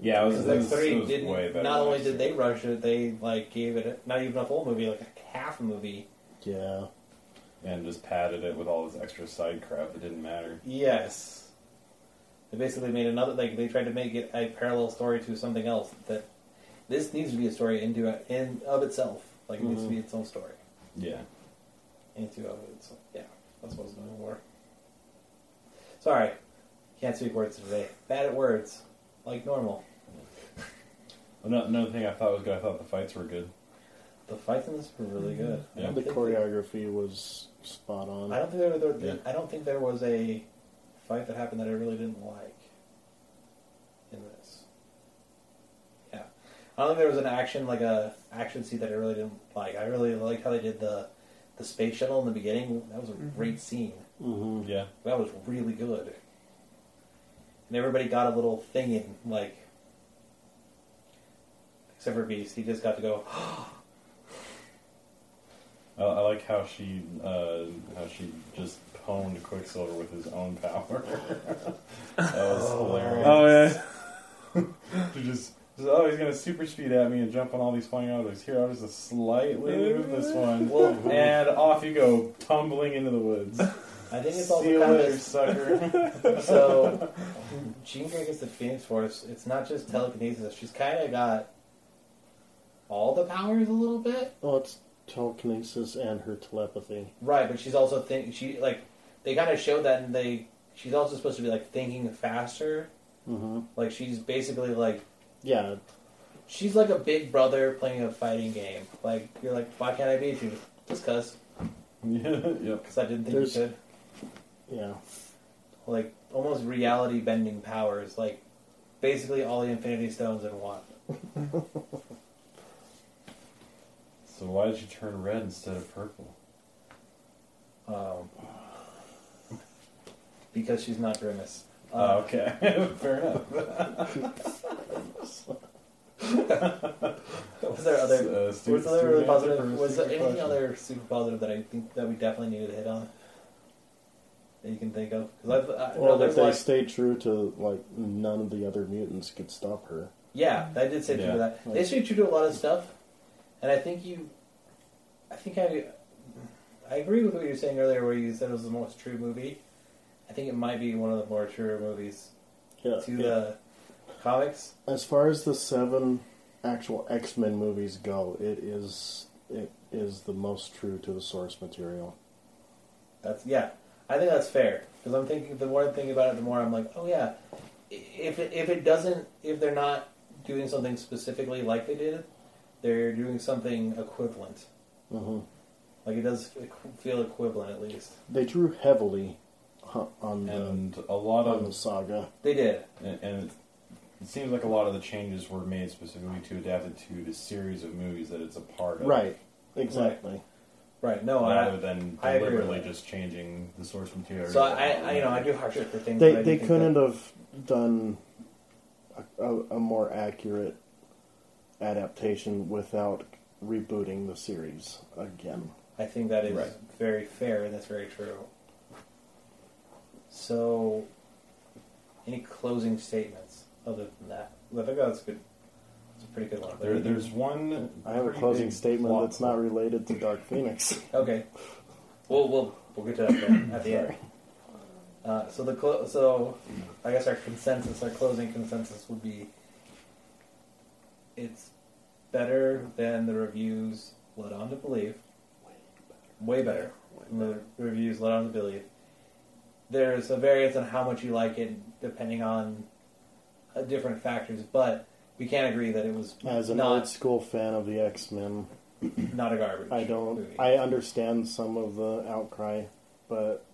Yeah, it was, because it X was, it three was didn't. way better. Not only did they rush it, they like gave it not even a full movie, like a half a movie. Yeah. and just padded it with all this extra side crap that didn't matter. Yes. They basically made another like they tried to make it a parallel story to something else that this needs to be a story into in of itself. Like it needs to be mm-hmm. its own story. Yeah. Into of it. Yeah, that's what I was going for. Sorry, can't speak words today. Bad at words, like normal. Another thing I thought was good. I thought the fights were good. The fights in this were really good. I Yeah. don't The think choreography was spot on. I don't think there, there, Yeah. I don't think there was a fight that happened that I really didn't like in this. Yeah, I don't think there was an action like a action scene that I really didn't like. I really liked how they did the the space shuttle in the beginning. That was a great scene. hmm Yeah. That was really good. And everybody got a little thing in, like, except for Beast. He just got to go. I, I like how she uh, how she just pwned Quicksilver with his own power. that was hilarious. Oh yeah. to just, just, oh, he's gonna super speed at me and jump on all these flying objects. Here, I'll just slightly move this one, and off you go, tumbling into the woods. I think it's all See you later, sucker. so. Jean Grey gets the Phoenix Force. It's not just telekinesis. She's kind of got all the powers a little bit. Well, it's telekinesis and her telepathy. Right, but she's also think she like they kind of showed that, and they she's also supposed to be like thinking faster. hmm Like she's basically like Yeah, she's like a big brother playing a fighting game. Like you're like, why can't I beat you? Just cause, yeah, yep. because I didn't think There's- you could. yeah. Like almost reality bending powers. Like basically all the Infinity Stones in one. So why did you turn red instead of purple? Um, because she's not Grimace. Oh, Uh, okay, fair enough. Was there other? Uh, was student- there really positive? answer for a Was there stupid anything question. other super positive that I think that we definitely needed to hit on? That you can think of? Because I, I, Well, no, that they like, stayed true to like none of the other mutants could stop her. yeah, I did say true to that. They stayed true to a lot of stuff, and I think you, I think I, I agree with what you were saying earlier, where you said it was the most true movie. I think it might be one of the more true movies Yeah. to yeah. the comics. As far as the seven actual X Men movies go, it is it is the most true to the source material. That's yeah. I think that's fair because I'm thinking the more I think about it, the more I'm like, oh yeah. If it, if it doesn't, if they're not doing something specifically like they did, they're doing something equivalent. hmm Like it does equ- feel equivalent at least. They drew heavily hu- on the And a lot on the of, saga. They did. and, and it, it seems like a lot of the changes were made specifically to adapt it to the series of movies that it's a part of. Right. Exactly. Right. No. rather I, than I deliberately that. just changing the source material. so I, I, you know, I do hardship for things. They but I they couldn't that- have done a, a, a more accurate adaptation without rebooting the series again. I think that is Right. very fair and that's very true. So, any closing statements other than that? I think that's good. It's a pretty good one. There, there's one. I have a closing statement plot that's not related to Dark Phoenix. Okay. We'll we'll we'll get to that at the end. Uh, so the clo- so I guess our consensus, our closing consensus would be, it's better than the reviews led on to believe. Way better than the reviews led on to believe. There's a variance on how much you like it, depending on uh, different factors, but we can't agree that it was As an not old school fan of the X Men, not a garbage. I don't. movie. I understand some of the outcry, but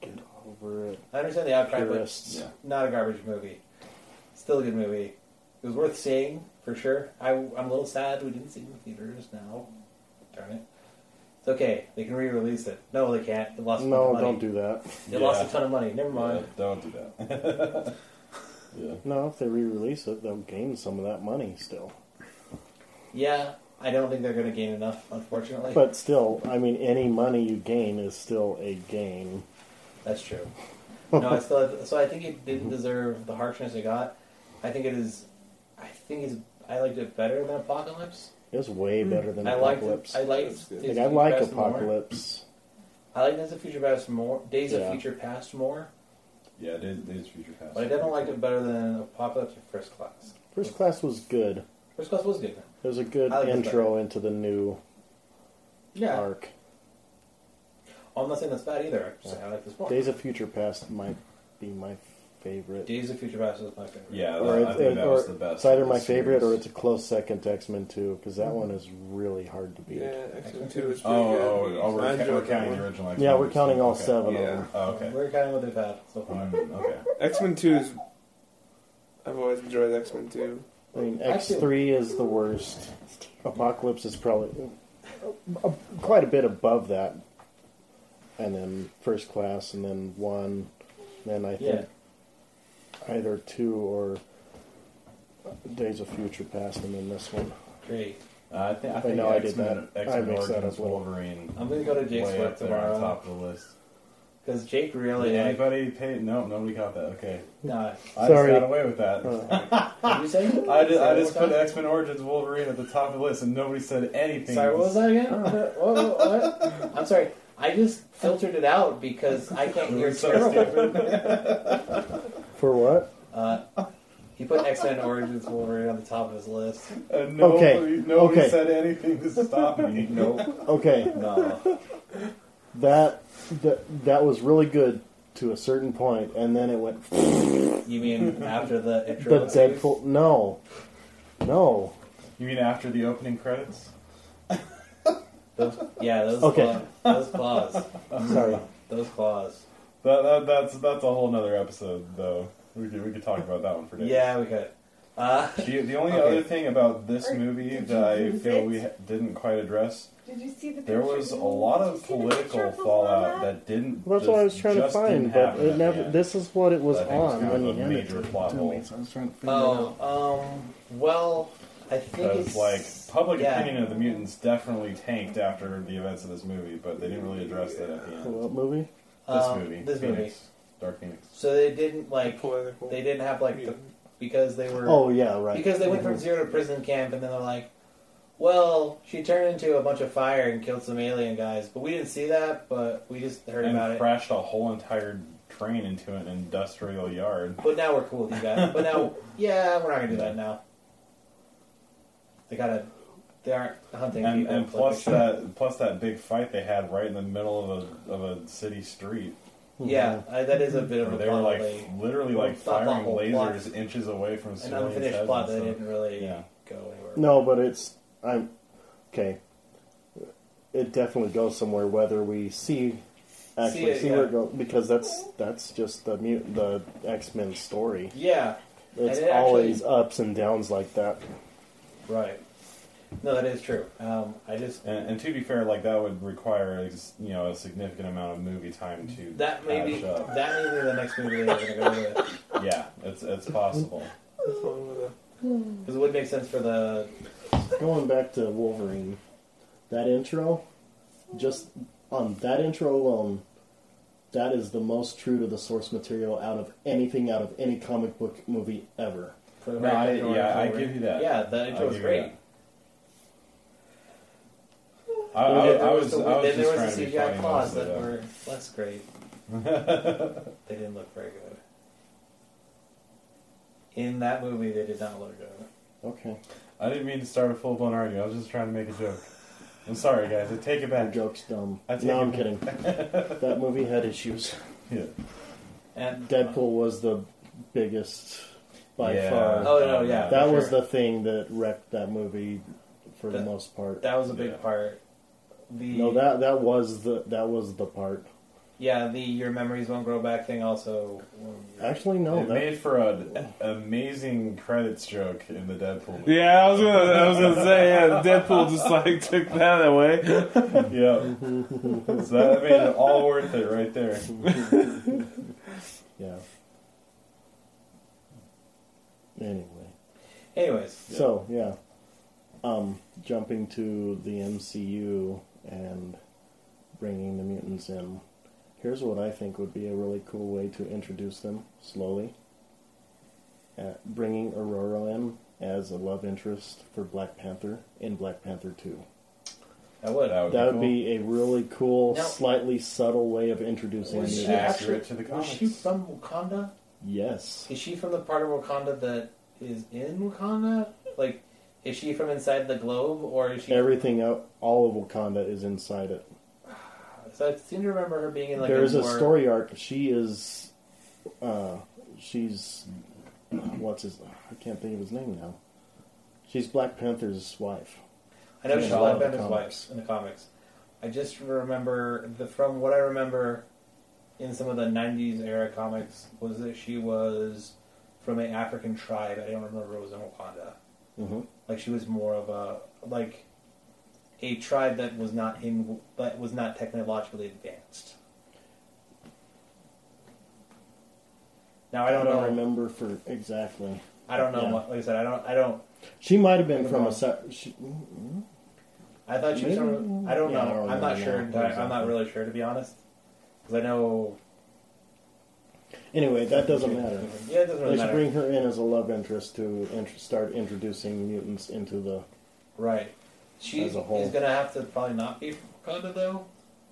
get over it. I understand the outcry, but Purists. Not a garbage movie. Still a good movie. It was worth seeing for sure. I, I'm a little sad we didn't see it in the theaters now. Darn it. It's okay. They can re-release it. No, they can't. They lost a ton No, of money. No, don't do that. They lost a ton of money. Never mind. Yeah, don't do that. yeah. No, if they re-release it, they'll gain some of that money still. Yeah, I don't think they're going to gain enough, unfortunately. But still, I mean, any money you gain is still a gain. That's true. No, I still. have, So I think it didn't deserve the harshness it got. I think it is. I think it's. I liked it better than Apocalypse. It was way better than Hmm. I liked. Apocalypse. I liked. That's good. Days like, of I Future like Past more. Apocalypse. I like Days of Future Past more. Days Yeah. of Future Past more. Yeah, Days, Days of Future Past. But I definitely liked it better than Apocalypse or First Class. First Class was good. First Class was good. It was a good I like it intro into the new Yeah. arc. Oh, I'm not saying that's bad either. I'm just saying I like this more. Days of Future Past might be my favorite. Days of Future Past was my favorite. Yeah, Or that, I it- think that or was the best. It's either my the favorite or it's a close second to X Men 2, because that one is really hard to beat. Yeah, X Men Two is pretty Oh, good. oh, oh, we're, ca- we're counting the original. Yeah, we're counting all Okay. seven Yeah. of them. Oh, okay. We're counting what they've had so far. Okay. X Men Two is. I've always enjoyed X Men Two. I mean, X three is the worst. Apocalypse is probably uh, quite a bit above that, and then First Class, and then one, then I think either two or Days of Future Past, and then this one. Great. Uh, I think I I think know I did X-Men, that. I X-Men mixed that Origins up a little. Wolverine. I'm gonna go to Jake's way work up there on tomorrow top of the list. because Jake Did really. like, anybody pay? No, nobody got that. Okay, Nah. I Sorry. just got away with that. Uh, What did you say? I just, I just put? X Men Origins Wolverine at the top of the list, and nobody said anything. Sorry, what was that again? what, what, what? I'm sorry. I just filtered it out because I can't hear So terrible. for what? Uh, he put X Men Origins Wolverine on the top of his list. And nobody, Okay, nobody okay. said anything to stop me. Nope. Okay, No. that that that was really good to a certain point, and then it went You mean after the the intro? series? Deadpool. No, no. You mean after the opening credits? Those, yeah, those Okay. claws. Those claws. Sorry. Those claws. That, that, that's that's a whole nother episode, though. We could we could talk about that one for days. Yeah, we could. Uh, The, the only Okay. other thing about this Or movie that I feel it? we ha- didn't quite address, Did you see the there was a lot of you see the political picture of the fallout format? that didn't. Well, that's what I was trying to find, but it never. This is what it was I think it's on kind when of you a handed major it plot to hole. me. So I was trying to figure it out. oh, um, well, I think Because it's like public yeah. opinion of the mutants definitely tanked after the events of this movie, but they didn't really address that at the end. What movie? This um, movie, This Phoenix, movie. Dark Phoenix. So they didn't like. Political. They didn't have like the because they were. Oh yeah, right. Because they went from zero to prison camp, and then they're like, "Well, she turned into a bunch of fire and killed some alien guys, but we didn't see that. But we just heard and about it. crashed a whole entire train into an industrial yard. But now we're cool with you guys. But now, yeah, we're not gonna do that now. They gotta. They aren't hunting And, people. and like plus should. that, plus that big fight they had right in the middle of a of a city street. Hmm. yeah, I, that is a bit of Where a they were like they- literally like it's not the firing whole plot. lasers inches away from an civilians' unfinished plot and that stuff. didn't really Yeah. go anywhere. No, but it's I'm okay. It definitely goes somewhere whether we see actually it, see, yeah. where it goes because that's that's just the mut- the X Men story. Yeah, It's it always ups and downs like that. right. No, that is true. Um, I just And, and to be fair, like that would require you know a significant amount of movie time to that may be catch up. that may be the next movie they're gonna go with. Yeah, it's it's possible. This one with a- Because it would make sense for the. Going back to Wolverine, that intro, just on that intro alone, that is the most true to the source material out of anything out of any comic book movie ever. No, I- yeah, I give you that. Yeah, the intro I'll was give you great. that. I, I, And I there was, the- I was then just there trying was to the be CGI funny claws mostly, that though. were less great. They didn't look very good. In that movie, they did not look good. Okay, I didn't mean to start a full blown argument. I was just trying to make a joke. I'm sorry, guys. I take it that back. joke's dumb. I take No, I'm back. kidding. that movie had issues. Yeah. And uh, Deadpool was the biggest by Yeah. far. Oh, oh no, yeah, that was sure. the thing that wrecked that movie for the That- most part. that was a big Yeah. part. The no, that that was the that was the part. yeah, the your memories won't grow back thing also. Actually, no, it that, made for an amazing credits joke in the Deadpool. movie. Yeah, I was gonna, I was gonna say, yeah, Deadpool just like took that away. Yeah. so that made it all worth it right there. yeah. Anyway, Anyways, so yeah, um, jumping to the MCU and bringing the mutants in. Here's what I think would be a really cool way to introduce them slowly. Uh, bringing Aurora in as a love interest for Black Panther in Black Panther 2. I would. That would That be would cool. be a really cool, Now- slightly subtle way of introducing Was the she accurate actually? to the was comics. she from Wakanda? Yes. Is she from the part of Wakanda that is in Wakanda? Like, is she from inside the globe, or is she? Everything, out, all of Wakanda is inside it. So I seem to remember her being in like There's a, a more, story arc. She is, uh, she's, what's his? I can't think of his name now. She's Black Panther's wife. I know she's Black Panther's wife in the comics. I just remember the from what I remember in some of the '90s era comics was that she was from an African tribe. I don't remember if it was in Wakanda. hmm Like she was more of a like a tribe that was not in that was not technologically advanced. Now I don't, know. remember for exactly. I don't know. Yeah. What, like I said, I don't. I don't. She might have been from know. a. She, mm, I thought she was. From, I don't Yeah, I know. don't I'm not sure. entirely- I'm not really sure to be honest. Because I know. Anyway, that doesn't matter. Yeah, it doesn't They really should matter. bring her in as a love interest to int- start introducing mutants into the. Right. She As a whole. is gonna have to probably not be from Wakanda though,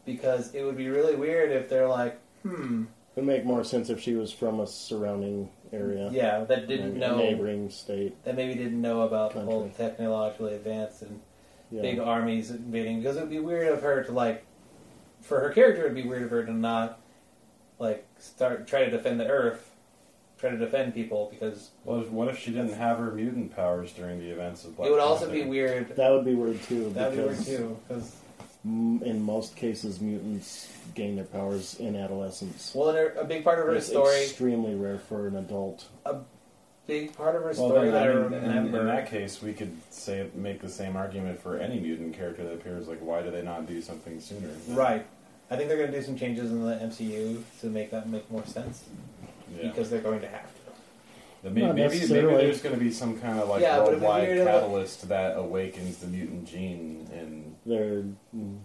because it would be really weird if they're like, hmm, It would make more sense if she was from a surrounding area. yeah, that didn't know, neighboring state. that maybe didn't know about the whole Country. technologically advanced and Yeah. big armies invading. Because it would be weird of her to like, for her character, it'd be weird of her to not like start try to defend the Earth, try to defend people because Well, if- what if she didn't have her mutant powers during the events of Black it would also Panther? be weird. That would be weird too. That'd be weird because too. Because m- in most cases, mutants gain their powers in adolescence. well, and her- a big part of her It's story, extremely rare for an adult. A big part of her Well, story then, that I, I mean, in, remember. in that case, we could say make the same argument for any mutant character that appears. Like, why do they not do something sooner? Right. I think they're going to do some changes in the MCU to make that make more sense Yeah. because they're going to have to. Then maybe, Not maybe, maybe necessarily. there's going to be some kind of like Yeah, but it'd be worldwide weird if- catalyst that awakens the mutant gene, and There, mm,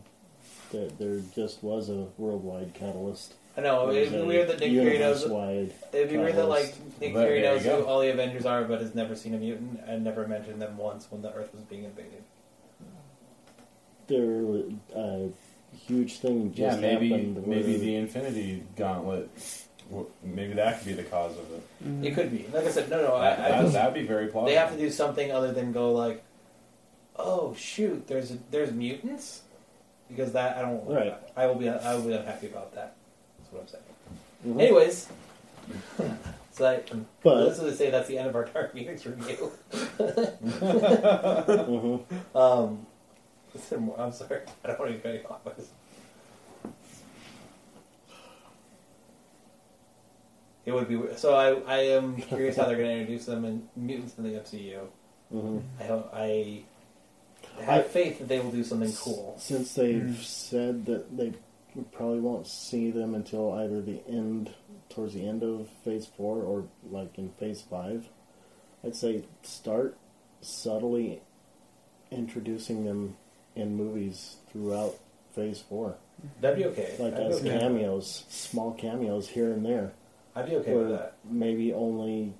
there, there just was a worldwide catalyst. I know There it'd was be a weird that Nick Fury knows. universe-wide It'd be weird that like catalyst. Nick But Fury there knows you who go. all the Avengers are, but has never seen a mutant and never mentioned them once when the Earth was being invaded. There, a huge thing just yeah, maybe happened. maybe the Infinity Gauntlet, w- maybe that could be the cause of it. Mm-hmm. It could be. Like I said, no, no. I, That, I that, that'd be very plausible. they have to do something other than go like, oh shoot, there's there's mutants, because that I don't. Right. I will be I will be unhappy about that. That's what I'm saying. Mhm. Anyways, so I, But- let's just say that's the end of our Dark Phoenix review. Mhm. Um, is there more? I'm sorry, I don't want to cut you off. It would be so. I I am curious how they're going to introduce them and mutants in the MCU. Mhm. I hope I have I- faith that they will do something cool. Since they've Mm. said that they probably won't see them until either the end, towards the end of Phase Four, or like in Phase Five, I'd say start subtly introducing them in movies throughout Phase Four, That'd be okay. like I'd be as okay. cameos, small cameos here and there, I'd be okay with that. maybe only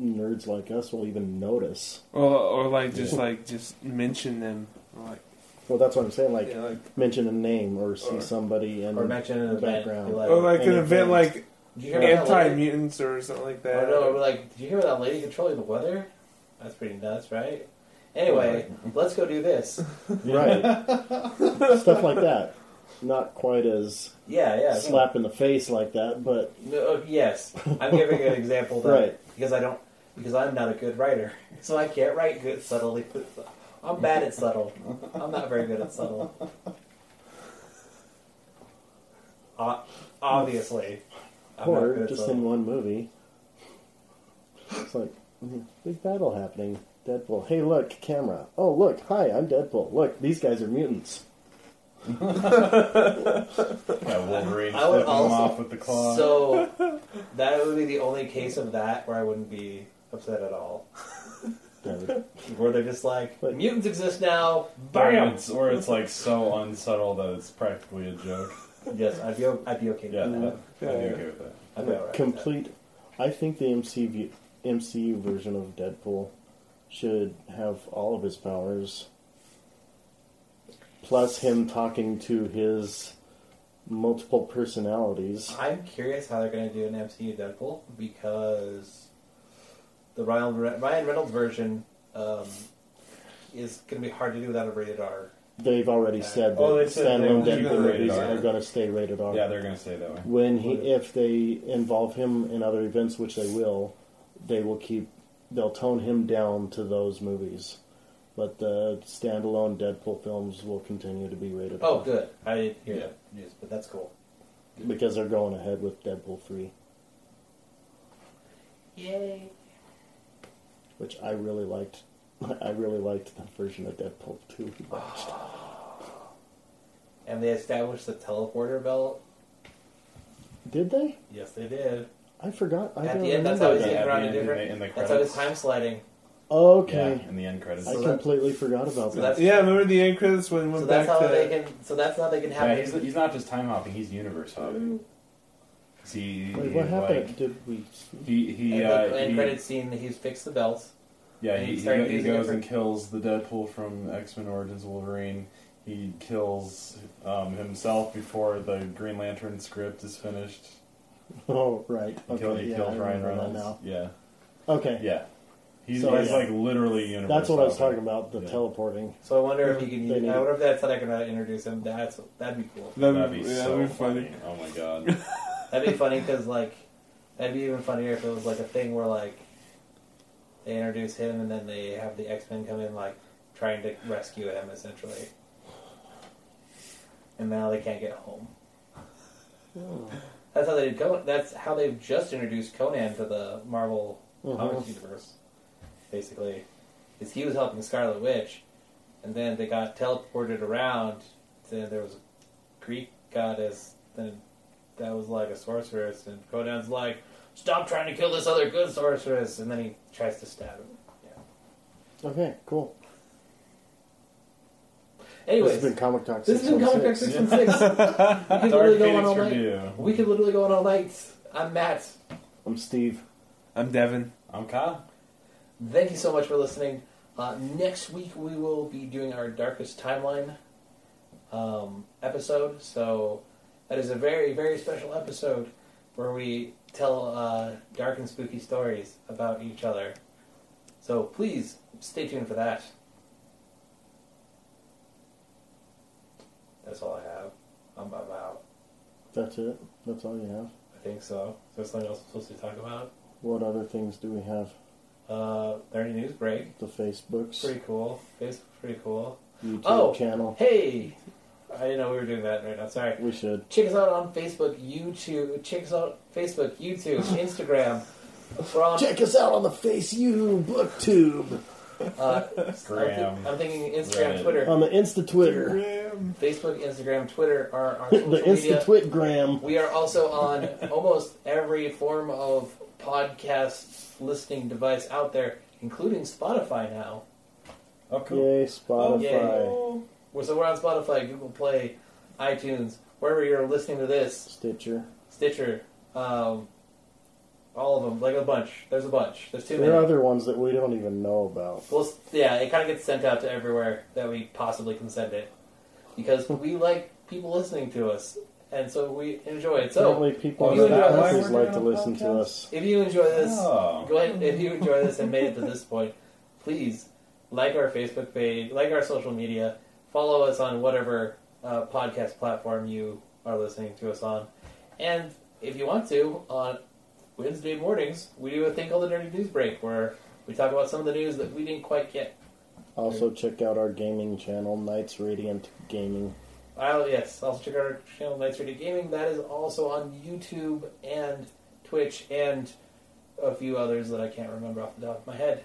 nerds like us will even notice. Or, or like just like just mention them, like Well, that's what I'm saying. Like yeah, like mention a name or see Or- somebody in Or mention an the event. background. be Like, or like an any event event. like did you hear about that anti lady? mutants or something like I that. don't know. Or like, did you hear about that lady controlling the weather? That's pretty nuts, right? Anyway, let's go do this. right stuff like that. Not quite as Yeah, yeah. slap in the face like that, but No, uh, yes, I'm giving an example that Right. because I don't because I'm not a good writer, so I can't write good subtly. I'm bad at subtle. I'm not very good at subtle. Obviously, I'm not good at just subtle. in one movie. It's like big battle happening. Deadpool. Hey, look, camera. Oh, look. Hi, I'm Deadpool. Look, these guys are mutants. yeah, Wolverine I would flipping them also- off with the claw. So that would be the only case of that where I wouldn't be upset at all. That Where they're just like But- mutants exist now. or Bam. it's, or it's like so unsubtle that it's practically a joke. Yes, I'd be o- I'd be okay Yeah, with that. that, I'd be okay with that. I'd be alright. with that. complete. I think the MCU MCU version of Deadpool should have all of his powers, plus him talking to his multiple personalities. I'm curious how they're going to do an MCU Deadpool because the Ryan, Ryan Reynolds version um, is going to be hard to do without a rated R. They've already Yeah. said that Oh, standalone Deadpool movies R. are going to stay rated R. Yeah, they're gonna stay that way. When he, if they involve him in other events, which they will, they will keep, they'll tone him down to those movies. But the standalone Deadpool films will continue to be rated Oh, R. good. I didn't hear Yeah. that news, but that's cool. Because they're going ahead with Deadpool 3. Yay. which I really liked. I really liked the version of Deadpool 2 we watched. And they established the teleporter belt. Did they? Yes, they did. I forgot. I At don't the end, that's remember how he's that. getting at around the to end, in different. the- in the that's how he's credits. time sliding. Okay. Yeah, in the end credits. I So that- completely forgot about So that. that's Yeah, remember the end credits when we went so that's how to they can. So that's how they can have. yeah, it. he's, he's not just time hopping; he's universe hopping. See, Wait, what happened? Like, Did we? he he, and uh, the end he credit scene, he's fixed the belts. yeah he, he he, started go- he using it goes for- and kills the Deadpool from X Men Origins Wolverine. He kills um, himself before the Green Lantern script is finished. Oh, right. He, Okay, kill- he yeah, kills I Ryan remember Reynolds. that now. Yeah, Okay. yeah. He's, So, he's yeah. like literally universe. That's what I was talking about, the Yeah. teleporting. So I wonder if Yeah, he can. they Use, need I wonder if that's how they're gonna introduce him. That's that'd be cool. That'd, That'd be yeah, so that'd be funny. funny. Oh my god. That'd be funny because like that'd be even funnier if it was like a thing where like they introduce him and then they have the X Men come in like trying to rescue him essentially, and now they can't get home. Oh. That's how they did Conan. That's how they've just introduced Conan to the Marvel Mhm. comics universe. Basically, is he was helping Scarlet Witch, and then they got teleported around. Then there was a Greek goddess. Then that was like a sorceress, and Conan's like, "Stop trying to kill this other good sorceress," and then he tries to stab him. Okay, cool. This has been Comic Talk this has been Comic Talk 616. Six One Six. We could literally go on all night. review. We could literally go on all night. I'm Matt. I'm Steve. I'm Devin. I'm Kyle. Thank you so much for listening. Uh, next week we will be doing our Darkest Timeline um, episode. So that is a very, very special episode where we tell uh, dark and spooky stories about each other. So please stay tuned for that. That's all I have. I'm, I'm out. That's it. That's all you have. I think so. Is there something else I'm supposed to talk about? What other things do we have? Uh, Nerdy News Break. The Facebooks, Pretty cool. Facebook's pretty cool. YouTube Oh. channel. Hey! I didn't know we were doing that right now. Sorry. We should. Check us out on Facebook, YouTube. Check us out Facebook, YouTube, Instagram. We're on. Check us out on the Face You BookTube, Uh, Graham. I'm, thinking Instagram, Reddit. Twitter, on the Insta Twitter, Facebook, Instagram, Twitter are our social the Insta media. Twitgram. We are also on almost every form of podcast listening device out there, including Spotify now. Oh, cool. Yay, Spotify. Yay. So we're on Spotify, Google Play, iTunes, wherever you're listening to this. Stitcher. Stitcher, um, all of them, like a bunch. There's a bunch. There's too There are other ones that we don't even know about. Well, yeah, it kind of gets sent out to everywhere that we possibly can send it because we like people listening to us, and so we enjoy it. So, Apparently, people if in you the enjoy this- like to listen to us. if you enjoy this, Oh. go ahead. If you enjoy this and made it to this point, please like our Facebook page, like our social media, follow us on whatever uh, podcast platform you are listening to us on, and if you want to, on Wednesday mornings we do a thing called the Nerdy News Break where we talk about some of the news that we didn't quite get. Also, check out our gaming channel, Knights Radiant Gaming. I'll, yes, also check out our channel Knights Radiant Gaming. That is also on YouTube and Twitch and a few others that I can't remember off the top of my head.